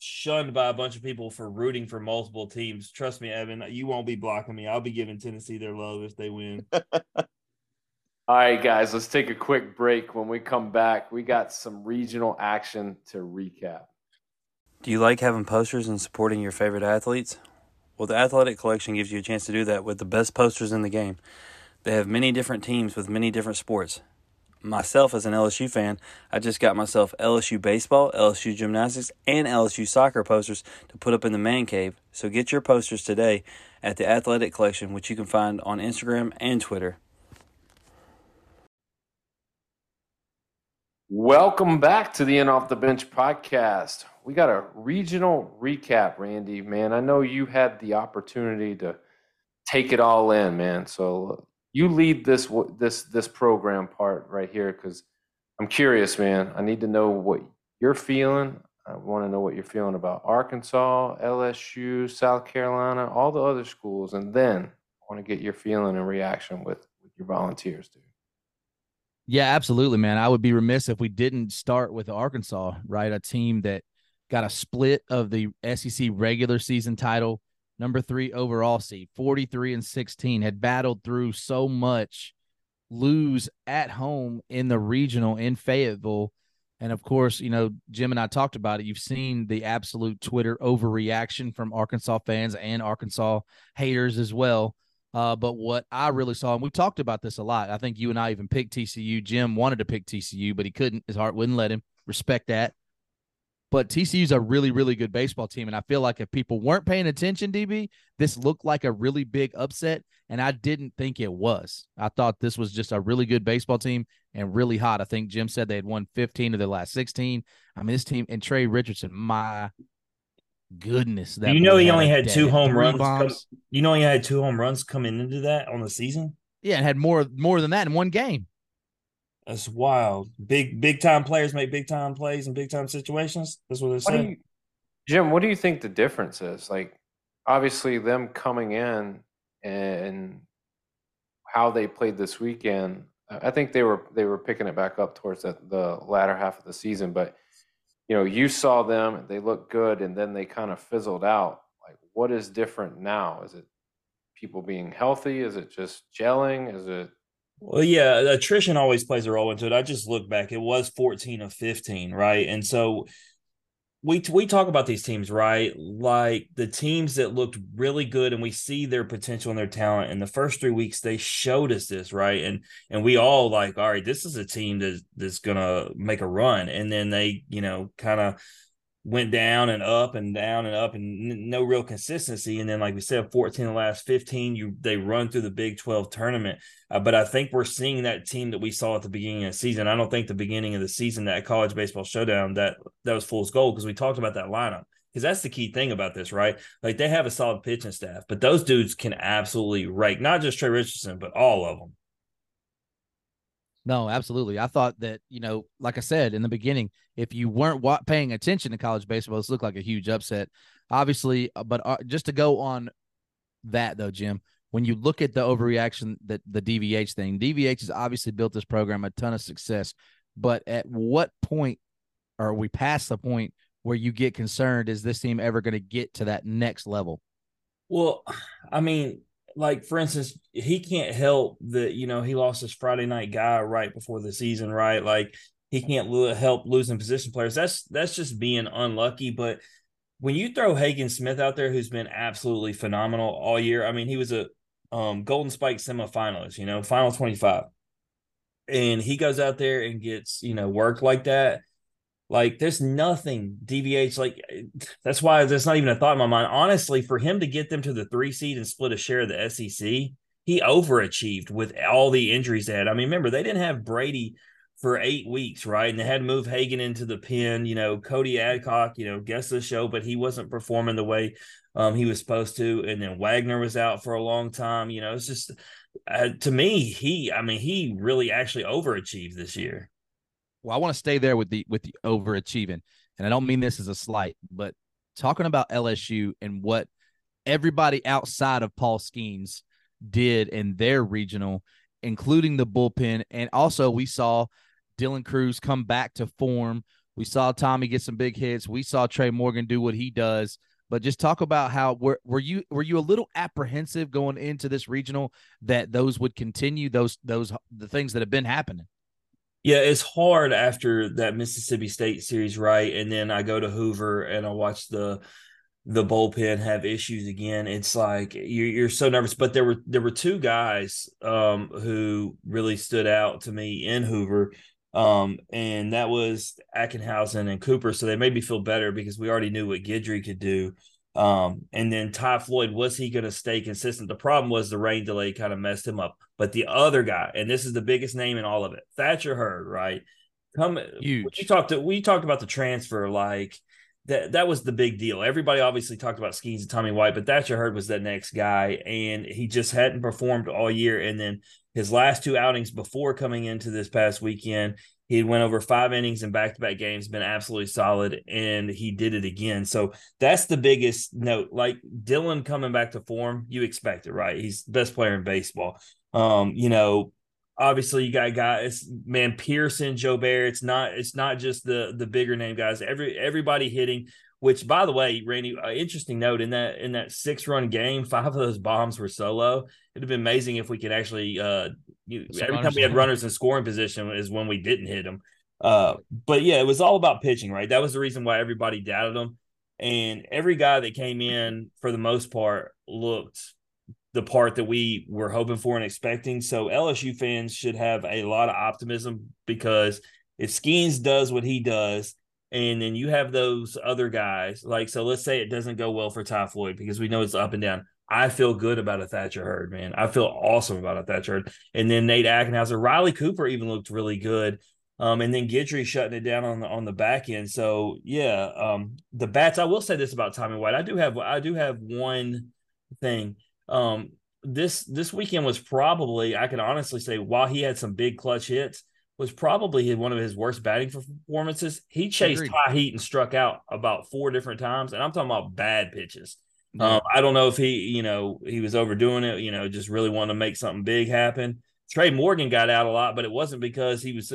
shunned by a bunch of people for rooting for multiple teams. Trust me, Evan, you won't be blocking me. I'll be giving Tennessee their love if they win. All right, guys, let's take a quick break. When we come back, we got some regional action to recap. Do you like having posters and supporting your favorite athletes? Well, the Athletic Collection gives you a chance to do that with the best posters in the game. They have many different teams with many different sports. Myself, as an LSU fan, I just got myself LSU baseball, LSU gymnastics, and LSU soccer posters to put up in the man cave. So get your posters today at the Athletic Collection, which you can find on Instagram and Twitter. Welcome back to the In Off the Bench podcast. We got a regional recap, Randy. Man, I know you had the opportunity to take it all in, man. So you lead this this this program part right here because I'm curious, man. I need to know what you're feeling. I want to know what you're feeling about Arkansas, LSU, South Carolina, all the other schools, and then I want to get your feeling and reaction with, with your volunteers, dude. Yeah, absolutely, man. I would be remiss if we didn't start with Arkansas, right? A team that got a split of the SEC regular season title, number three overall seed, 43 and 16, had battled through so much, lose at home in the regional in Fayetteville. And of course, you know, Jim and I talked about it. You've seen the absolute Twitter overreaction from Arkansas fans and Arkansas haters as well. Uh, but what I really saw, and we've talked about this a lot. I think you and I even picked TCU. Jim wanted to pick TCU, but he couldn't. His heart wouldn't let him. Respect that. But TCU's a really, really good baseball team. And I feel like if people weren't paying attention, DB, this looked like a really big upset. And I didn't think it was. I thought this was just a really good baseball team and really hot. I think Jim said they had won 15 of their last 16. I mean, this team and Tre Richardson, my goodness. That you know he only had two home runs. Come, you know he had two home runs coming into that on the season. Yeah, and had more more than that in one game. That's wild. Big big time players make big time plays in big time situations. That's what they're saying. Jim, what do you think the difference is? Like, obviously, them coming in and how they played this weekend. I think they were they were picking it back up towards the, the latter half of the season, but you know, you saw them, they looked good, and then they kind of fizzled out. Like, what is different now? Is it people being healthy? Is it just gelling? Is it well, yeah, attrition always plays a role into it. I just look back; it was fourteen of fifteen, right? And so we we talk about these teams, right? Like the teams that looked really good, and we see their potential and their talent. In the first three weeks, they showed us this, right? And and we all like, all right, this is a team that that's gonna make a run. And then they, you know, kind of went down and up and down and up and no real consistency. And then like we said 14 the last 15 you they run through the big 12 tournament. Uh, but i think we're seeing that team that we saw at the beginning of the season. I don't think the beginning of the season that college baseball showdown that that was fool's gold because we talked about that lineup. Because that's the key thing about this right? Like they have a solid pitching staff but those dudes can absolutely rake not just tre richardson but all of them no, absolutely. I thought that, you know, like I said in the beginning, if you weren't paying attention to college baseball, this looked like a huge upset. Obviously, uh, but uh, just to go on that though, Jim, when you look at the overreaction that the DVH thing, DVH has obviously built this program a ton of success. But at what point are we past the point where you get concerned? Is this team ever going to get to that next level? Well, I mean, like for instance, he can't help that you know he lost his Friday night guy right before the season, right? Like he can't lo- help losing position players. That's that's just being unlucky. But when you throw Hagen Smith out there, who's been absolutely phenomenal all year, I mean, he was a um, Golden Spike semifinalist, you know, final twenty five, and he goes out there and gets you know work like that. Like there's nothing DVH like that's why there's not even a thought in my mind. Honestly, for him to get them to the three seed and split a share of the SEC, he overachieved with all the injuries they had. I mean, remember they didn't have Brady for eight weeks, right? And they had to move Hagen into the pen. You know, Cody Adcock, you know, guest the show, but he wasn't performing the way um, he was supposed to. And then Wagner was out for a long time. You know, it's just uh, to me, he, I mean, he really actually overachieved this year well, I want to stay there with the with the overachieving, and I don't mean this as a slight, but talking about LSU and what everybody outside of Paul Skenes did in their regional, including the bullpen, and also we saw Dylan Crews come back to form. We saw Tommy get some big hits. We saw Tre' Morgan do what he does. But just talk about how were were you were you a little apprehensive going into this regional that those would continue those those the things that have been happening? Yeah, it's hard after that Mississippi State series, right? And then I go to Hoover and I watch the the bullpen have issues again. It's like you're, you're so nervous. But there were there were two guys um, who really stood out to me in Hoover, um, and that was Ackenhausen and Cooper. So they made me feel better because we already knew what Guidry could do. Um, and then Ty Floyd, was he going to stay consistent? The problem was the rain delay kind of messed him up. But the other guy, and this is the biggest name in all of it, Thatcher Hurd, right? Come huge. We talked to, we talked about the transfer like that that was the big deal. Everybody obviously talked about Skenes and Tommy White, but Thatcher Hurd was that next guy, and he just hadn't performed all year. And then his last two outings before coming into this past weekend, he went over five innings in back to back games, been absolutely solid, and he did it again. So that's the biggest note. Like Dylan coming back to form, you expect it, right? He's the best player in baseball. Um, you know, obviously you got guys man pearson Jobert. it's not it's not just the the bigger name guys every everybody hitting which by the way randy uh, interesting note in that in that six run game five of those bombs were solo. It'd have been amazing if we could actually uh you, every time we had runners in scoring position is when we didn't hit them uh but yeah it was all about pitching right? That was the reason why everybody doubted them and every guy that came in for the most part looked the part that we were hoping for and expecting. So LSU fans should have a lot of optimism because if Skenes does what he does, and then you have those other guys, like so let's say it doesn't go well for Ty Floyd because we know it's up and down. I feel good about a Thatcher Hurd, man. I feel awesome about a Thatcher. And then Nate Ackenhausen, Riley Cooper even looked really good. Um, and then Guidry shutting it down on the on the back end. So yeah, um, the bats. I will say this about Tommy White. I do have I do have one thing um, this this weekend was probably I can honestly say while he had some big clutch hits was probably one of his worst batting performances. He chased high heat and struck out about four different times, and I'm talking about bad pitches. Yeah. Um, I don't know if he, you know, he was overdoing it, you know, just really wanted to make something big happen. Tre' Morgan got out a lot, but it wasn't because he was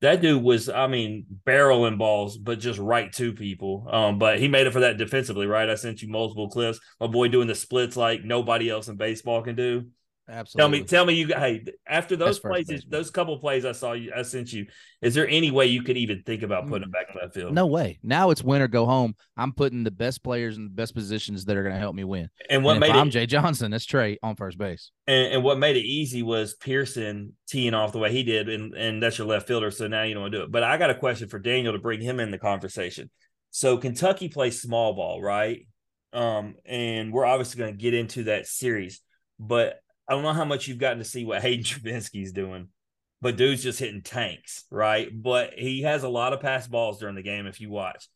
that dude was, I mean, barreling balls, but just right to people. Um, but he made it for that defensively, right? I sent you multiple clips. My boy doing the splits like nobody else in baseball can do. Absolutely. Tell me, tell me, you hey, after those plays, those couple plays I saw you, I sent you. Is there any way you could even think about putting him back on that field? No way. Now it's win or go home. I'm putting the best players in the best positions that are going to help me win. And what and made I'm Jay Johnson, that's Trey on first base. And, and, what made it easy was Pearson teeing off the way he did, and and that's your left fielder. So now you don't want to do it. But I got a question for Daniel to bring him in the conversation. So Kentucky plays small ball, right? Um, and we're obviously going to get into that series, but I don't know how much you've gotten to see what Hayden Travinski's doing, but dude's just hitting tanks, right? But he has a lot of pass balls during the game if you watch.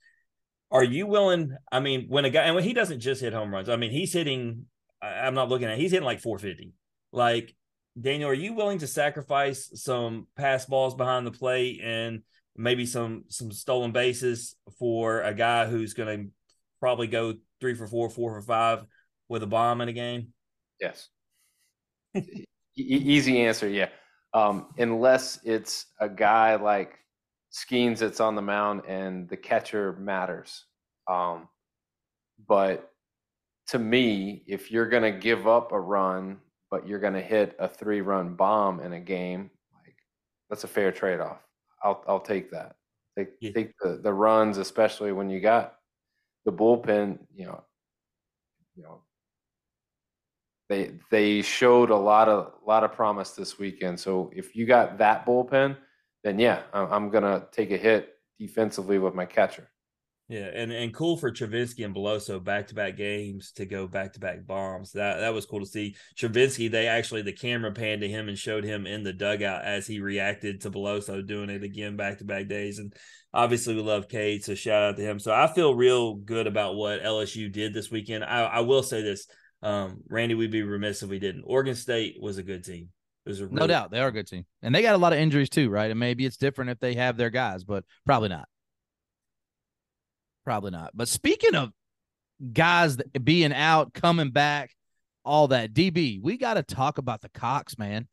Are you willing? I mean, when a guy, and when he doesn't just hit home runs, I mean, he's hitting, I'm not looking at, he's hitting like 450. Like, Daniel, are you willing to sacrifice some pass balls behind the plate and maybe some some stolen bases for a guy who's going to probably go three for four, four for five with a bomb in a game? Yes e- easy answer, yeah. Um, unless it's a guy like Skenes that's on the mound and the catcher matters. Um, but to me, if you're going to give up a run, but you're going to hit a three run bomb in a game, like that's a fair trade off. I'll I'll take that. Take yeah. take the, the runs, especially when you got the bullpen. You know, you know, they they showed a lot of lot of promise this weekend. So if you got that bullpen, then yeah, I'm gonna take a hit defensively with my catcher. Yeah, and and cool for Travinski and Beloso back to back games to go back to back bombs. That that was cool to see. Travinski, they actually the camera panned to him and showed him in the dugout as he reacted to Beloso doing it again back to back days. And obviously we love Cade, so shout out to him. So I feel real good about what LSU did this weekend. I, I will say this: um, Randy, we'd be remiss if we didn't. Oregon State was a good team. It Really- no doubt they are a good team, and they got a lot of injuries too, right? And maybe it's different if they have their guys, but probably not. Probably not. But speaking of guys being out, coming back, all that DB, we got to talk about the Cox man.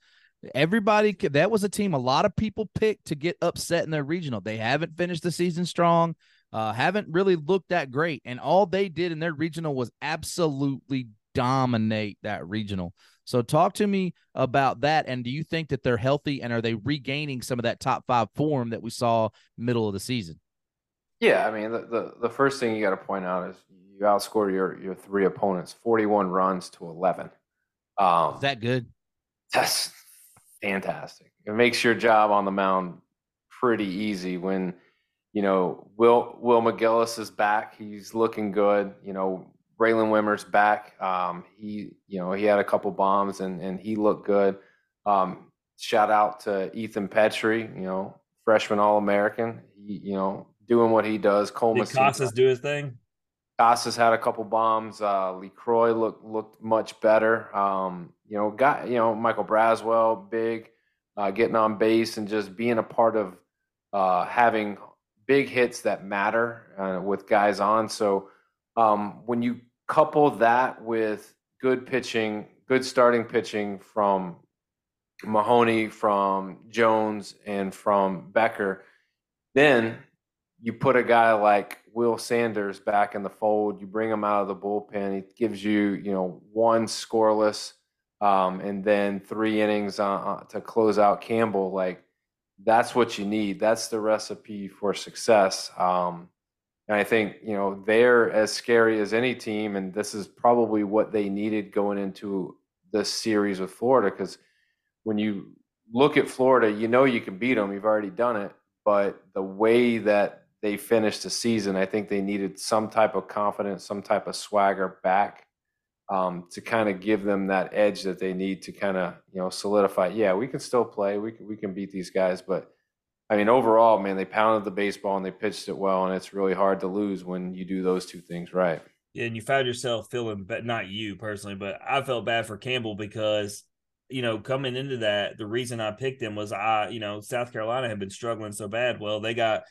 Everybody, that was a team a lot of people picked to get upset in their regional. They haven't finished the season strong, uh, haven't really looked that great, and all they did in their regional was absolutely dominate that regional. So talk to me about that. And do you think that they're healthy and are they regaining some of that top five form that we saw middle of the season? Yeah, I mean the the, the first thing you got to point out is you outscore your your three opponents, forty one runs to eleven. Um, Is that good? that's fantastic. It makes your job on the mound pretty easy when you know Will Will McGillis is back. He's looking good. You know Braylen Wimmer's back. Um, he you know he had a couple bombs and and he looked good. Um, shout out to Ethan Petry. You know freshman All American. He you know doing what he does. Cole Did Casas do his thing? Casas had a couple bombs. Uh, Lecroy looked looked much better. Um, you know, got you know Michael Braswell, big, uh, getting on base and just being a part of uh, having big hits that matter uh, with guys on. So um, when you couple that with good pitching, good starting pitching from Mahoney, from Jones, and from Becker, then you put a guy like Will Sanders back in the fold. You bring him out of the bullpen. He gives you, you know, one scoreless, um, and then three innings uh, uh, to close out Campbell. Like that's what you need. That's the recipe for success. Um, and I think you know they're as scary as any team, and this is probably what they needed going into this series with Florida. Because when you look at Florida, you know you can beat them. You've already done it, but the way that they finished the season, I think they needed some type of confidence, some type of swagger back um, to kind of give them that edge that they need to kind of you know solidify. Yeah, we can still play. We can, we can beat these guys, but I mean overall, man, they pounded the baseball and they pitched it well, and it's really hard to lose when you do those two things right. Yeah, and you found yourself feeling but not you personally, but I felt bad for Campbell because, you know, coming into that, the reason I picked him was I, you know, South Carolina had been struggling so bad. Well, they got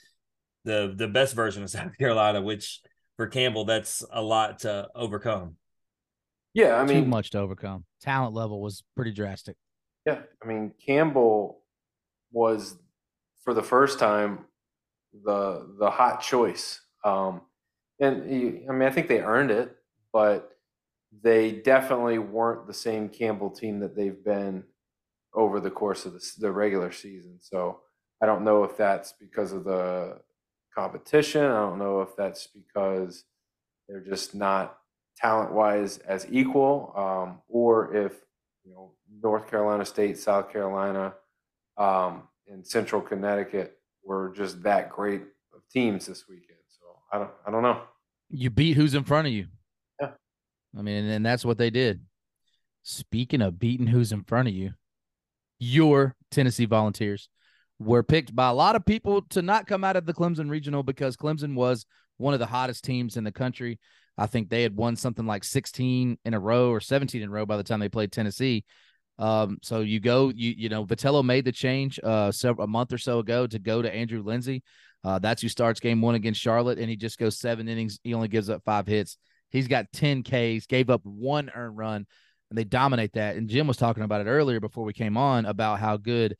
the the best version of South Carolina, which for Campbell, that's a lot to overcome. Yeah, I mean, Too mean, much to overcome. Talent level was pretty drastic. Yeah, I mean Campbell was for the first time the the hot choice, um, and he, I mean I think they earned it, but they definitely weren't the same Campbell team that they've been over the course of the, the regular season. So I don't know if that's because of the competition. I don't know if that's because they're just not talent wise as equal, um, or if you know North Carolina State, South Carolina, um, and Central Connecticut were just that great of teams this weekend. So I don't, I don't know. You beat who's in front of you. Yeah. I mean, and that's what they did. Speaking of beating who's in front of you, your Tennessee Volunteers were picked by a lot of people to not come out of the Clemson Regional because Clemson was one of the hottest teams in the country. I think they had won something like 16 in a row or 17 in a row by the time they played Tennessee. Um, so you go, you you know, Vitello made the change uh several a month or so ago to go to Andrew Lindsey. Uh, that's who starts game one against Charlotte, and he just goes seven innings. He only gives up five hits. He's got 10 Ks, gave up one earned run, and they dominate that. And Jim was talking about it earlier before we came on about how good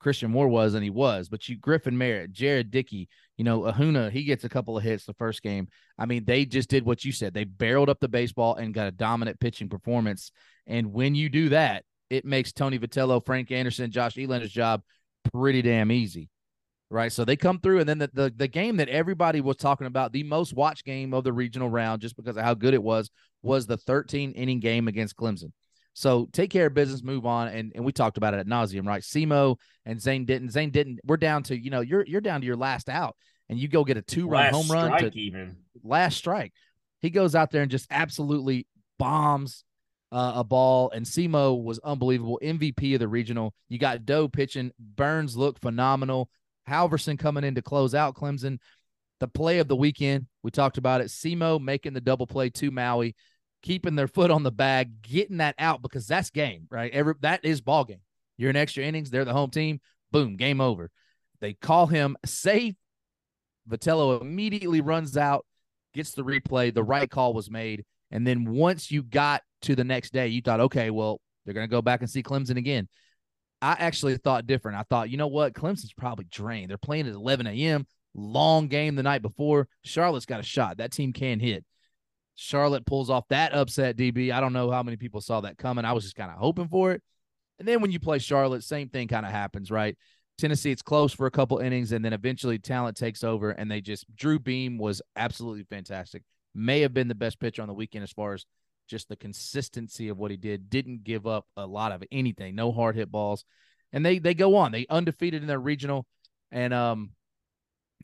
Christian Moore was, and he was. But you, Griffin Merritt, Jared Dickey, you know, Ahuna, he gets a couple of hits the first game. I mean, they just did what you said. They barreled up the baseball and got a dominant pitching performance. And when you do that, it makes Tony Vitello, Frank Anderson, Josh Elander's job pretty damn easy. Right. So they come through, and then the, the the game that everybody was talking about, the most watched game of the regional round, just because of how good it was, was the 13 inning game against Clemson. So take care of business, move on, and, and we talked about it at nauseum, right? Simo and Zane didn't. Zane didn't. We're down to you know you're you're down to your last out, and you go get a two run home run strike to even. last strike. He goes out there and just absolutely bombs uh, a ball, and Simo was unbelievable. MVP of the regional. You got Doe pitching. Burns looked phenomenal. Halvorsen coming in to close out Clemson. The play of the weekend, we talked about it. Simo making the double play to Maui, keeping their foot on the bag, getting that out because that's game, right? Every that is ball game. You're in extra innings. They're the home team. Boom, game over. They call him safe. Vitello immediately runs out, gets the replay. The right call was made. And then once you got to the next day, you thought, okay, well, they're going to go back and see Clemson again. I actually thought different. I thought, you know what? Clemson's probably drained. They're playing at 11 a.m., long game the night before. Charlotte's got a shot. That team can hit. Charlotte pulls off that upset, DB. I don't know how many people saw that coming. I was just kind of hoping for it. And then when you play Charlotte, same thing kind of happens, right? Tennessee, it's close for a couple innings, and then eventually talent takes over, and they just Drew Beam was absolutely fantastic. may have been the best pitcher on the weekend as far as just the consistency of what he did. Didn't give up a lot of anything, no hard hit balls, and they they go on. They undefeated in their regional, and um,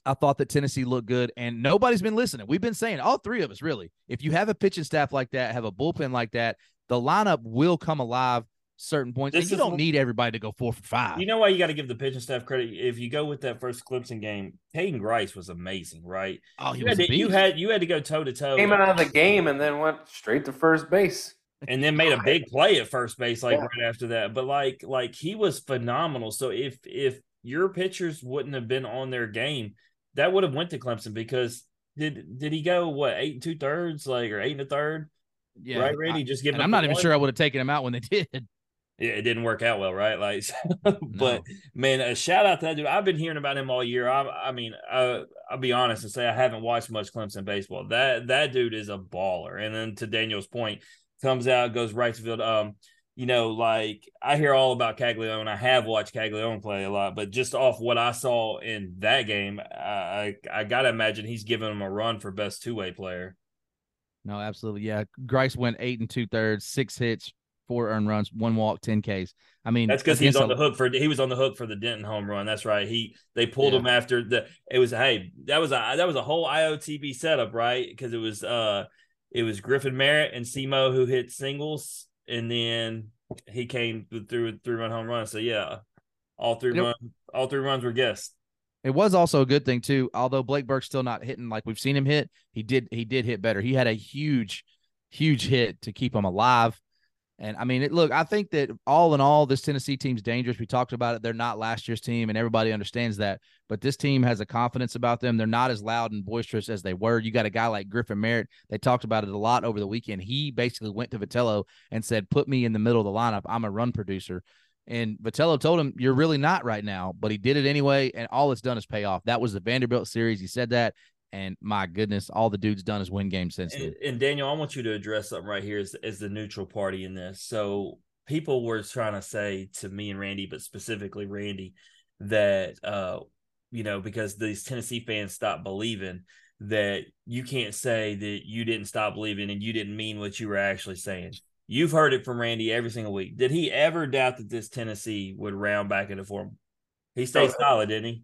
I thought that Tennessee looked good, and nobody's been listening. We've been saying all three of us really. If you have a pitching staff like that, have a bullpen like that, the lineup will come alive certain points. This and you don't what- need everybody to go four for five. You know why you got to give the pitching staff credit? If you go with that first Clemson game, Hayden Grice was amazing, right? oh, he You was had, to, you had you had to go toe to toe, Came out of the game and then went straight to first base. and then made a big play at first base, like Yeah. right after that. But like like he was phenomenal. So if if your pitchers wouldn't have been on their game, that would have went to Clemson because did did he go what eight and two thirds, like or eight and a third? yeah, right, Randy? I- Just give and I'm not even one? sure I would have taken him out when they did. Yeah, it didn't work out well, right? Like, but man, a shout out to that dude. I've been hearing about him all year. I, I mean, uh, I'll be honest and say I haven't watched much Clemson baseball. That that dude is a baller. And then to Daniel's point, comes out, goes right to field. Um, you know, like I hear all about Caglione. I have watched Caglione play a lot, but just off what I saw in that game, I I, I gotta imagine he's giving him a run for best two way player. No, absolutely. Yeah. Grice went eight and two thirds, six hits, four earned runs, one walk, 10 Ks. I mean, That's because he's on a- the hook for he was on the hook for the Denton home run. That's right. He they pulled Yeah. him after the it was hey that was a that was a whole IOTB setup right because it was uh it was Griffin Merritt and Simo who hit singles and then he came through a three run home run. So yeah, all three Yep. run all three runs were guessed. It was also a good thing too. Although Blake Burke's still not hitting like we've seen him hit, he did he did hit better. He had a huge, huge hit to keep him alive. And I mean, it, look, I think that all in all, this Tennessee team's dangerous. We talked about it. They're not last year's team, and everybody understands that. But this team has a confidence about them. They're not as loud and boisterous as they were. You got a guy like Griffin Merritt. They talked about it a lot over the weekend. He basically went to Vitello and said, "Put me in the middle of the lineup. I'm a run producer." And Vitello told him, You're really not right now, but he did it anyway. And all it's done is pay off. That was the Vanderbilt series. He said that. And my goodness, all the dude's done is win games since then. And, and Daniel, I want you to address something right here as, as the neutral party in this. So people were trying to say to me and Randy, but specifically Randy, that uh, you know, because these Tennessee fans stopped believing that you can't say that you didn't stop believing and you didn't mean what you were actually saying. You've heard it from Randy every single week. Did he ever doubt that this Tennessee would round back into form? He stayed solid, didn't he?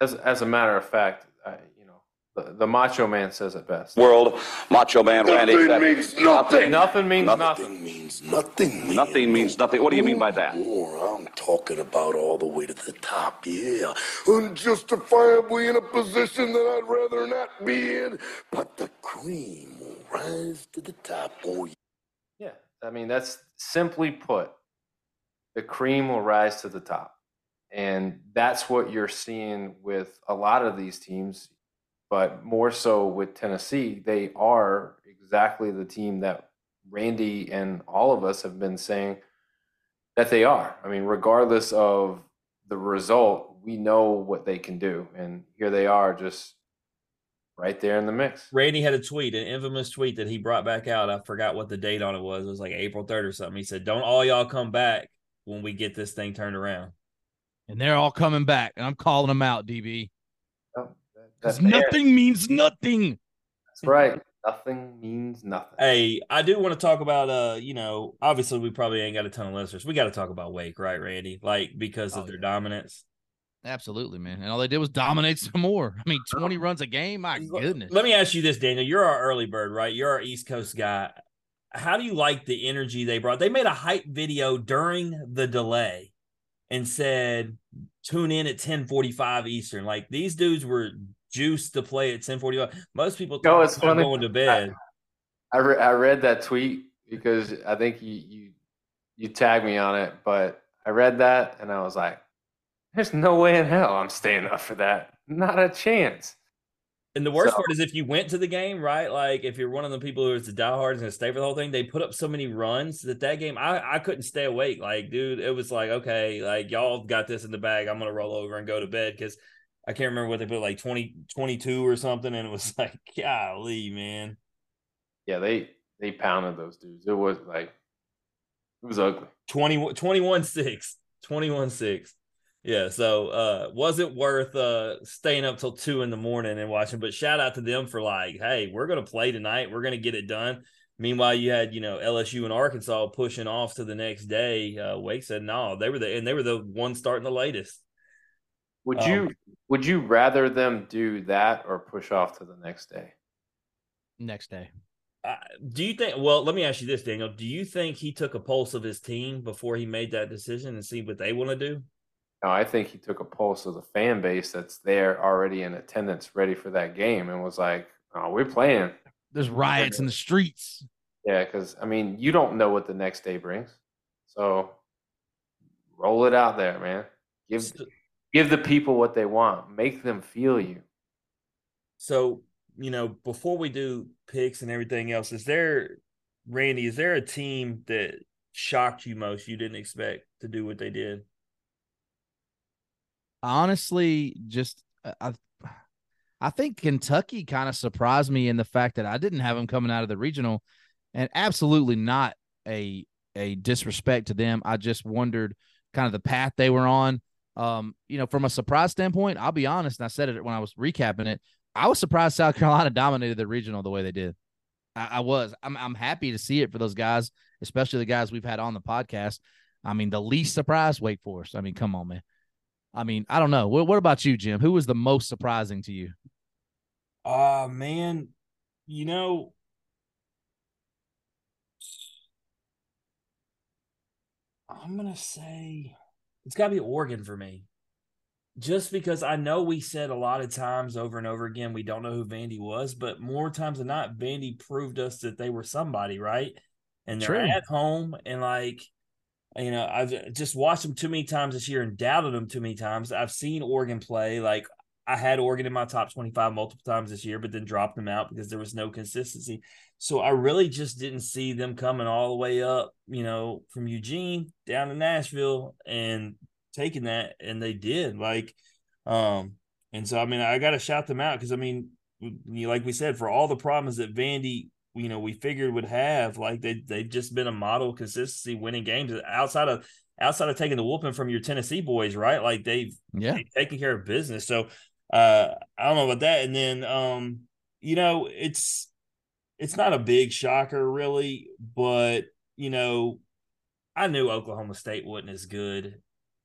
As as a matter of fact, I, you know, the, the Macho Man says it best. World Macho Man Randy. Nothing that- means nothing. Nothing means Nothing. nothing. Nothing means nothing. man. Nothing means nothing. What do you mean by that? More, I'm talking about all the way to the top, yeah. Unjustifiably in a position that I'd rather not be in, but the cream will rise to the top. Oh, Yeah, I mean that's simply put, the cream will rise to the top, and that's what you're seeing with a lot of these teams, but more so with Tennessee. They are exactly the team that Randy and all of us have been saying that they are. I mean, regardless of the result, we know what they can do, and here they are, just right there in the mix. Randy had a tweet, an infamous tweet that he brought back out. I forgot what the date on it was. It was like April 3rd or something. He said, Don't all y'all come back when we get this thing turned around. And they're all coming back. And I'm calling them out, DB. That- Because that's- nothing means nothing. That's right. Nothing means nothing. Hey, I do want to talk about uh, you know, obviously we probably ain't got a ton of listeners. We got to talk about Wake, right, Randy? Like because of Oh, their yeah. dominance. Absolutely, man. And all they did was dominate some more. I mean, 20 runs a game. My goodness. Let me ask you this, Daniel. You're our early bird, right? You're our East Coast guy. How do you like the energy they brought? They made a hype video during the delay and said, tune in at 1045 Eastern. Like these dudes were juiced to play at 1045. Most people No, it's funny. going to bed. I, re- I read that tweet because I think you, you you tagged me on it, but I read that and I was like, "There's no way in hell I'm staying up for that. Not a chance." And the worst So- part is if you went to the game, right? Like if you're one of the people who is the diehards and stay for the whole thing, they put up so many runs that that game I I couldn't stay awake. Like, dude, it was like, okay, like y'all got this in the bag. I'm gonna roll over and go to bed because I can't remember what they put like 20, 22 or something, and it was like, golly, man. Yeah, they they pounded those dudes. It was like it was ugly. 20, 21 6. 21 6. Yeah, so uh wasn't worth uh staying up till two in the morning and watching, but shout out to them for like, hey, we're gonna play tonight, we're gonna get it done. Meanwhile, you had you know LSU and Arkansas pushing off to the next day. Uh, Wake said no, they were the and they were the one starting the latest. Would um, you would you rather them do that or push off to the next day? Next day. Uh, do you think? Well, let me ask you this, Daniel. Do you think he took a pulse of his team before he made that decision and see what they want to do? No, I think he took a pulse of the fan base that's there already in attendance, ready for that game, and was like, "Oh, we're playing." There's riots in the streets. Yeah, because I mean, you don't know what the next day brings, so roll it out there, man. Give give the people what they want. Make them feel you. So you know, before we do picks and everything else, is there, Randy? Is there a team that shocked you most? You didn't expect to do what they did honestly just uh, I I think Kentucky kind of surprised me in the fact that I didn't have them coming out of the regional and absolutely not a a disrespect to them. I just wondered kind of the path they were on. Um, you know, from a surprise standpoint, I'll be honest, and I said it when I was recapping it. I was surprised South Carolina dominated the regional the way they did. I, I was. I'm I'm happy to see it for those guys, especially the guys we've had on the podcast. I mean, the least surprised Wake Forest. I mean, come on, man. I mean, I don't know. What, what about you, Jim? Who was the most surprising to you? Uh, man. You know, I'm to say it's got to be Oregon for me. Just because I know we said a lot of times over and over again, we don't know who Vandy was, but more times than not, Vandy proved us that they were somebody, right? And they're True. at home and like – you know, I've uh, just watched them too many times this year and doubted them too many times. I've seen Oregon play. Like I had Oregon in my top 25 multiple times this year, but then dropped them out because there was no consistency. So I really just didn't see them coming all the way up, you know, from Eugene down to Nashville and taking that. And they did. Like, um, and so I mean, I got to shout them out because I mean, like we said, for all the problems that Vandy you know we figured would have. Like they they've just been a model consistency winning games outside of outside of taking the whooping from your Tennessee boys, right? Like they've yeah they've taken care of business. So uh I don't know about that. And then um you know it's it's not a big shocker really, but you know I knew Oklahoma State wasn't as good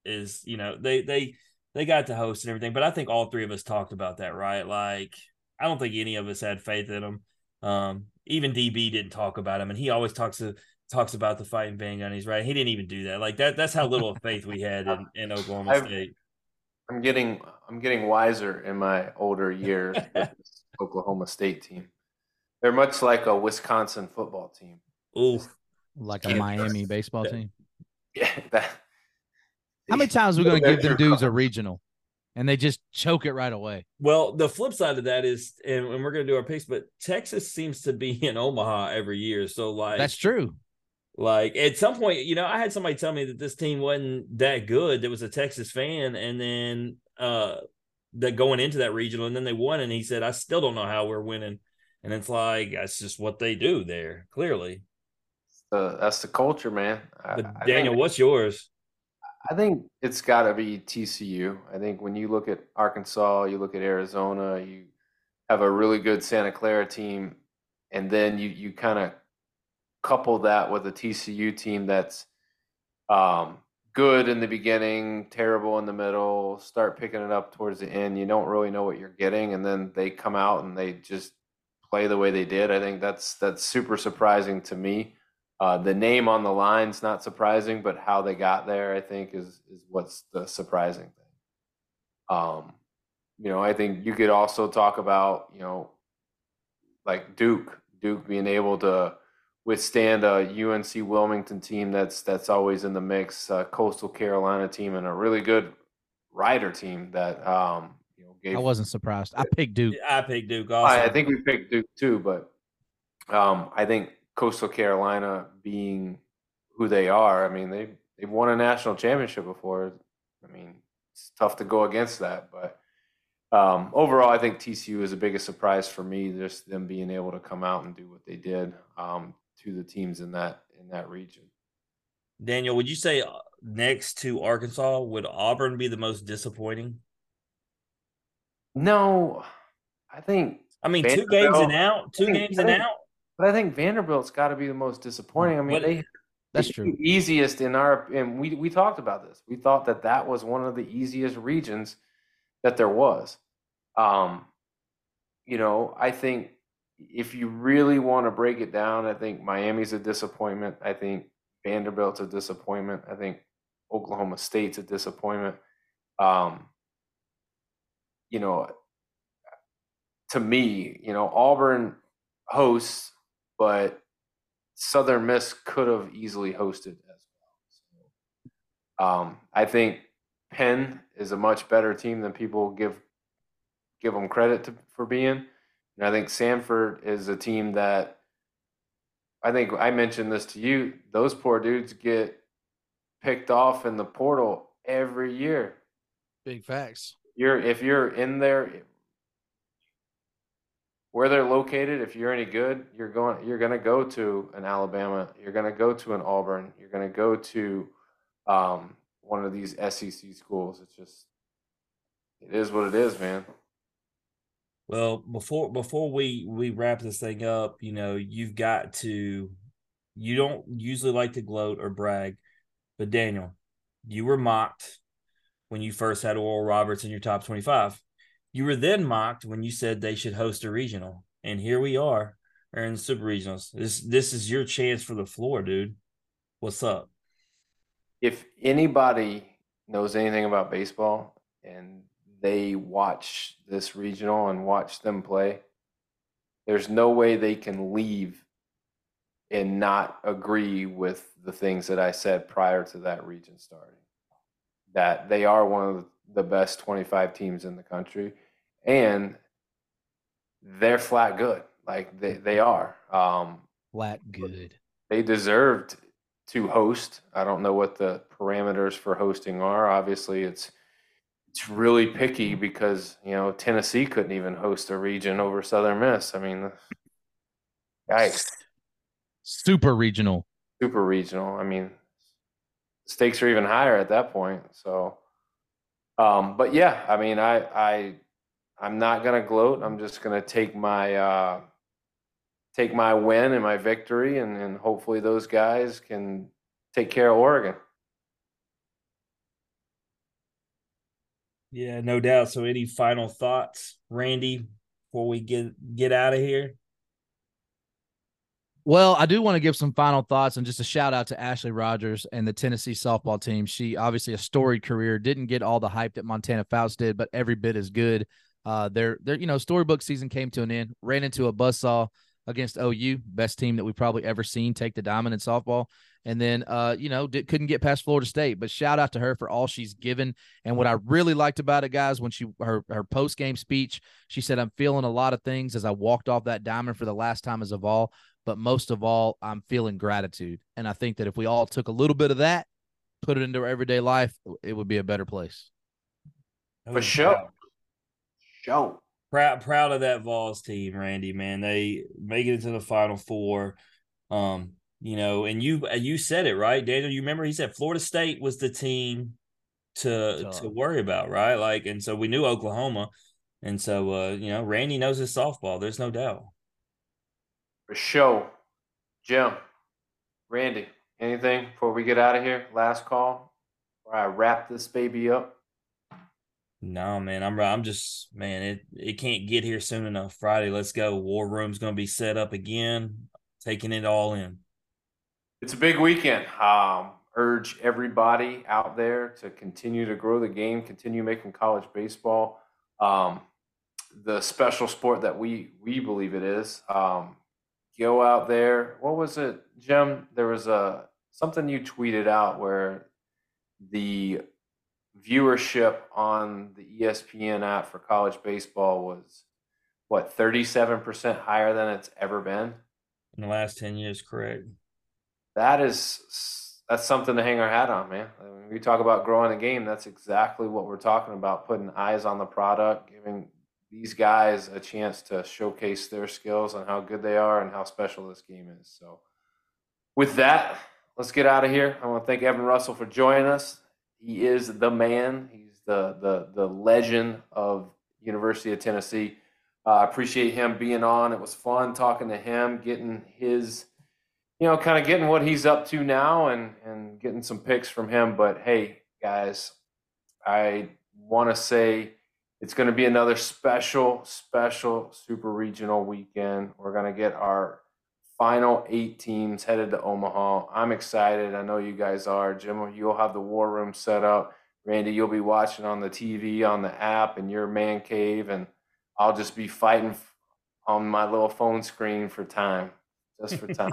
as you know they they they got to host and everything, but I think all three of us talked about that, right? Like I don't think any of us had faith in them. Um, even DB didn't talk about him, and he always talks to talks about the fighting Van Gunnies, right? He didn't even do that. Like that. That's how little faith we had in, in Oklahoma I've, State. I'm getting I'm getting wiser in my older years with this Oklahoma State team. They're much like a Wisconsin football team. Ooh, like a Miami baseball team. Yeah. That, How many times are we going to give them dudes a regional? and they just choke it right away. Well, the flip side of that is, and, and we're going to do our picks, but Texas seems to be in Omaha every year. So, like, that's true. Like, at some point, you know, I had somebody tell me that this team wasn't that good. There was a Texas fan. And then, uh, that going into that regional, and then they won. And he said, I still don't know how we're winning. And it's like, that's just what they do there, clearly. Uh, that's the culture, man. But I, Daniel, what's yours? I think it's got to be TCU. I think when you look at Arkansas, you look at Arizona, you have a really good Santa Clara team, and then you you kind of couple that with a TCU team that's um, good in the beginning, terrible in the middle, start picking it up towards the end. You don't really know what you're getting, and then they come out and they just play the way they did. I think that's that's super surprising to me. Uh, the name on the line's not surprising, but how they got there, I think, is is what's the surprising thing. Um, you know, I think you could also talk about, you know, like Duke, Duke being able to withstand a UNC Wilmington team that's that's always in the mix, Coastal Carolina team, and a really good Rider team that um. Gave, I wasn't surprised. I picked Duke. I picked Duke. Also. I, I think we picked Duke too, but um, I think Coastal Carolina being who they are. I mean, they they've won a national championship before. I mean, it's tough to go against that, but um, overall, I think TCU is the biggest surprise for me. Just them being able to come out and do what they did um, to the teams in that in that region. Daniel, would you say uh, next to Arkansas would Auburn be the most disappointing? No, I think. I mean, two games and out, two think- games I and think- out. But I think Vanderbilt's got to be the most disappointing. I mean, What- they That's the true. Easiest in our and we we talked about this. We thought that that was one of the easiest regions that there was. Um, you know, I think if you really want to break it down, I think Miami's a disappointment. I think Vanderbilt's a disappointment. I think Oklahoma State's a disappointment. Um, you know, to me, you know, Auburn hosts, but Southern Miss could have easily hosted as well. So, um, I think Penn is a much better team than people give give them credit to, for being. And I think Samford is a team that I think I mentioned this to you. Those poor dudes get picked off in the portal every year. Big facts. You're if you're in there where they're located, if you're any good, you're going you're gonna go to an Alabama, you're gonna go to an Auburn, you're gonna go to um, one of these SEC schools. It's just it is what it is, man. Well, before before we we wrap this thing up, you know, you've got to. You don't usually like to gloat or brag, but Daniel, you were mocked when you first had Oral Roberts in your top twenty-five. You were then mocked when you said they should host a regional, and here we are, are in the super regionals. This this is your chance for the floor, dude. What's up? if anybody knows anything about baseball and they watch this regional and watch them play, there's no way they can leave and not agree with the things that I said prior to that region starting. That they are one of the best 25 teams in the country and they're flat good. Like they, they are. Um, Flat good. they deserved to host. I don't know what the parameters for hosting are. Obviously, it's it's really picky because you know Tennessee couldn't even host a region over Southern Miss. I mean, yikes! Super regional. Super regional. I mean, stakes are even higher at that point. So, um, but yeah, I mean, I I I'm not gonna gloat. I'm just gonna take my uh, take my win and my victory, and, and hopefully those guys can take care of Oregon. Yeah, no doubt. So, any final thoughts, Randy, before we get get out of here? Well, I do want to give some final thoughts and just a shout out to Ashley Rogers and the Tennessee softball team. She obviously a storied career, didn't get all the hype that Montana Fouts did, but every bit as good. Uh, their their you know storybook season came to an end. Ran into a buzzsaw against OU, best team that we probably ever seen take the diamond in softball, and then uh you know did, couldn't get past Florida State. But shout out to her for all she's given. And what I really liked about it, guys, when she her her post game speech, she said, "I'm feeling a lot of things as I walked off that diamond for the last time as of all." But most of all, I'm feeling gratitude. And I think that if we all took a little bit of that, put it into our everyday life, it would be a better place. For sure. Show. Proud proud of that Vols team, Randy. Man, they make it into the Final Four. Um, you know, and you you said it right, Daniel. You remember he said Florida State was the team to Tough. to worry about, right? Like, and so we knew Oklahoma, and so uh, you know, Randy knows his softball. There's no doubt. For sure. Jim, Randy, anything before we get out of here? Last call. Before I wrap this baby up. No, man, I'm I'm just man, it it can't get here soon enough. Friday, let's go. War room's gonna be set up again, taking it all in. It's a big weekend. Um, urge everybody out there to continue to grow the game, continue making college baseball um, the special sport that we we believe it is. Um, go out there. What was it, Jim? There was a something you tweeted out where the viewership on the ESPN app for college baseball was what 37% higher than it's ever been. In the last ten years, correct? That is that's something to hang our hat on, man. When we talk about growing the game, that's exactly what we're talking about, putting eyes on the product, giving these guys a chance to showcase their skills and how good they are and how special this game is. So with that, let's get out of here. I want to thank Evan Russell for joining us. He is the man. He's the the the legend of University of Tennessee. Uh, I appreciate him being on. It was fun talking to him, getting his, you know, kind of getting what he's up to now, and and getting some picks from him. But hey, guys, I want to say it's going to be another special, special super regional weekend. We're going to get our final eight teams headed to Omaha. I'm excited. I know you guys are. Jim, you'll have the war room set up. Randy, you'll be watching on the TV, on the app, in your man cave, and I'll just be fighting on my little phone screen for time, just for time.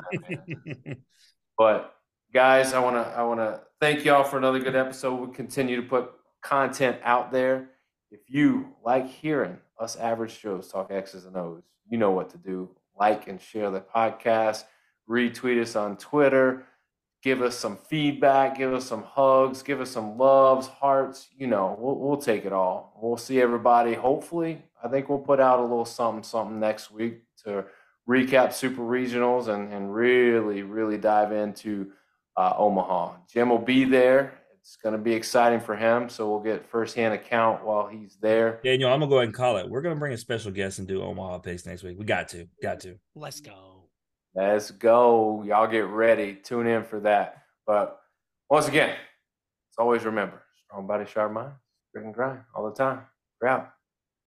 but guys, I want to I want to thank y'all for another good episode. We continue to put content out there. If you like hearing us average Joes talk X's and O's, you know what to do. Like and share the podcast. Retweet us on Twitter. Give us some feedback. Give us some hugs. Give us some loves, hearts. You know, we'll, we'll take it all. We'll see everybody. Hopefully, I think we'll put out a little something, something next week to recap super regionals and, and really, really dive into uh, Omaha. Jim will be there it's going to be exciting for him. So we'll get firsthand account while he's there. Daniel, I'm gonna go ahead and call it. We're gonna bring a special guest and do Omaha picks next week. We got to, got to. Let's go. Let's go. Y'all get ready. Tune in for that. But once again, it's always remember strong body, sharp mind, grit and grind all the time. We're out.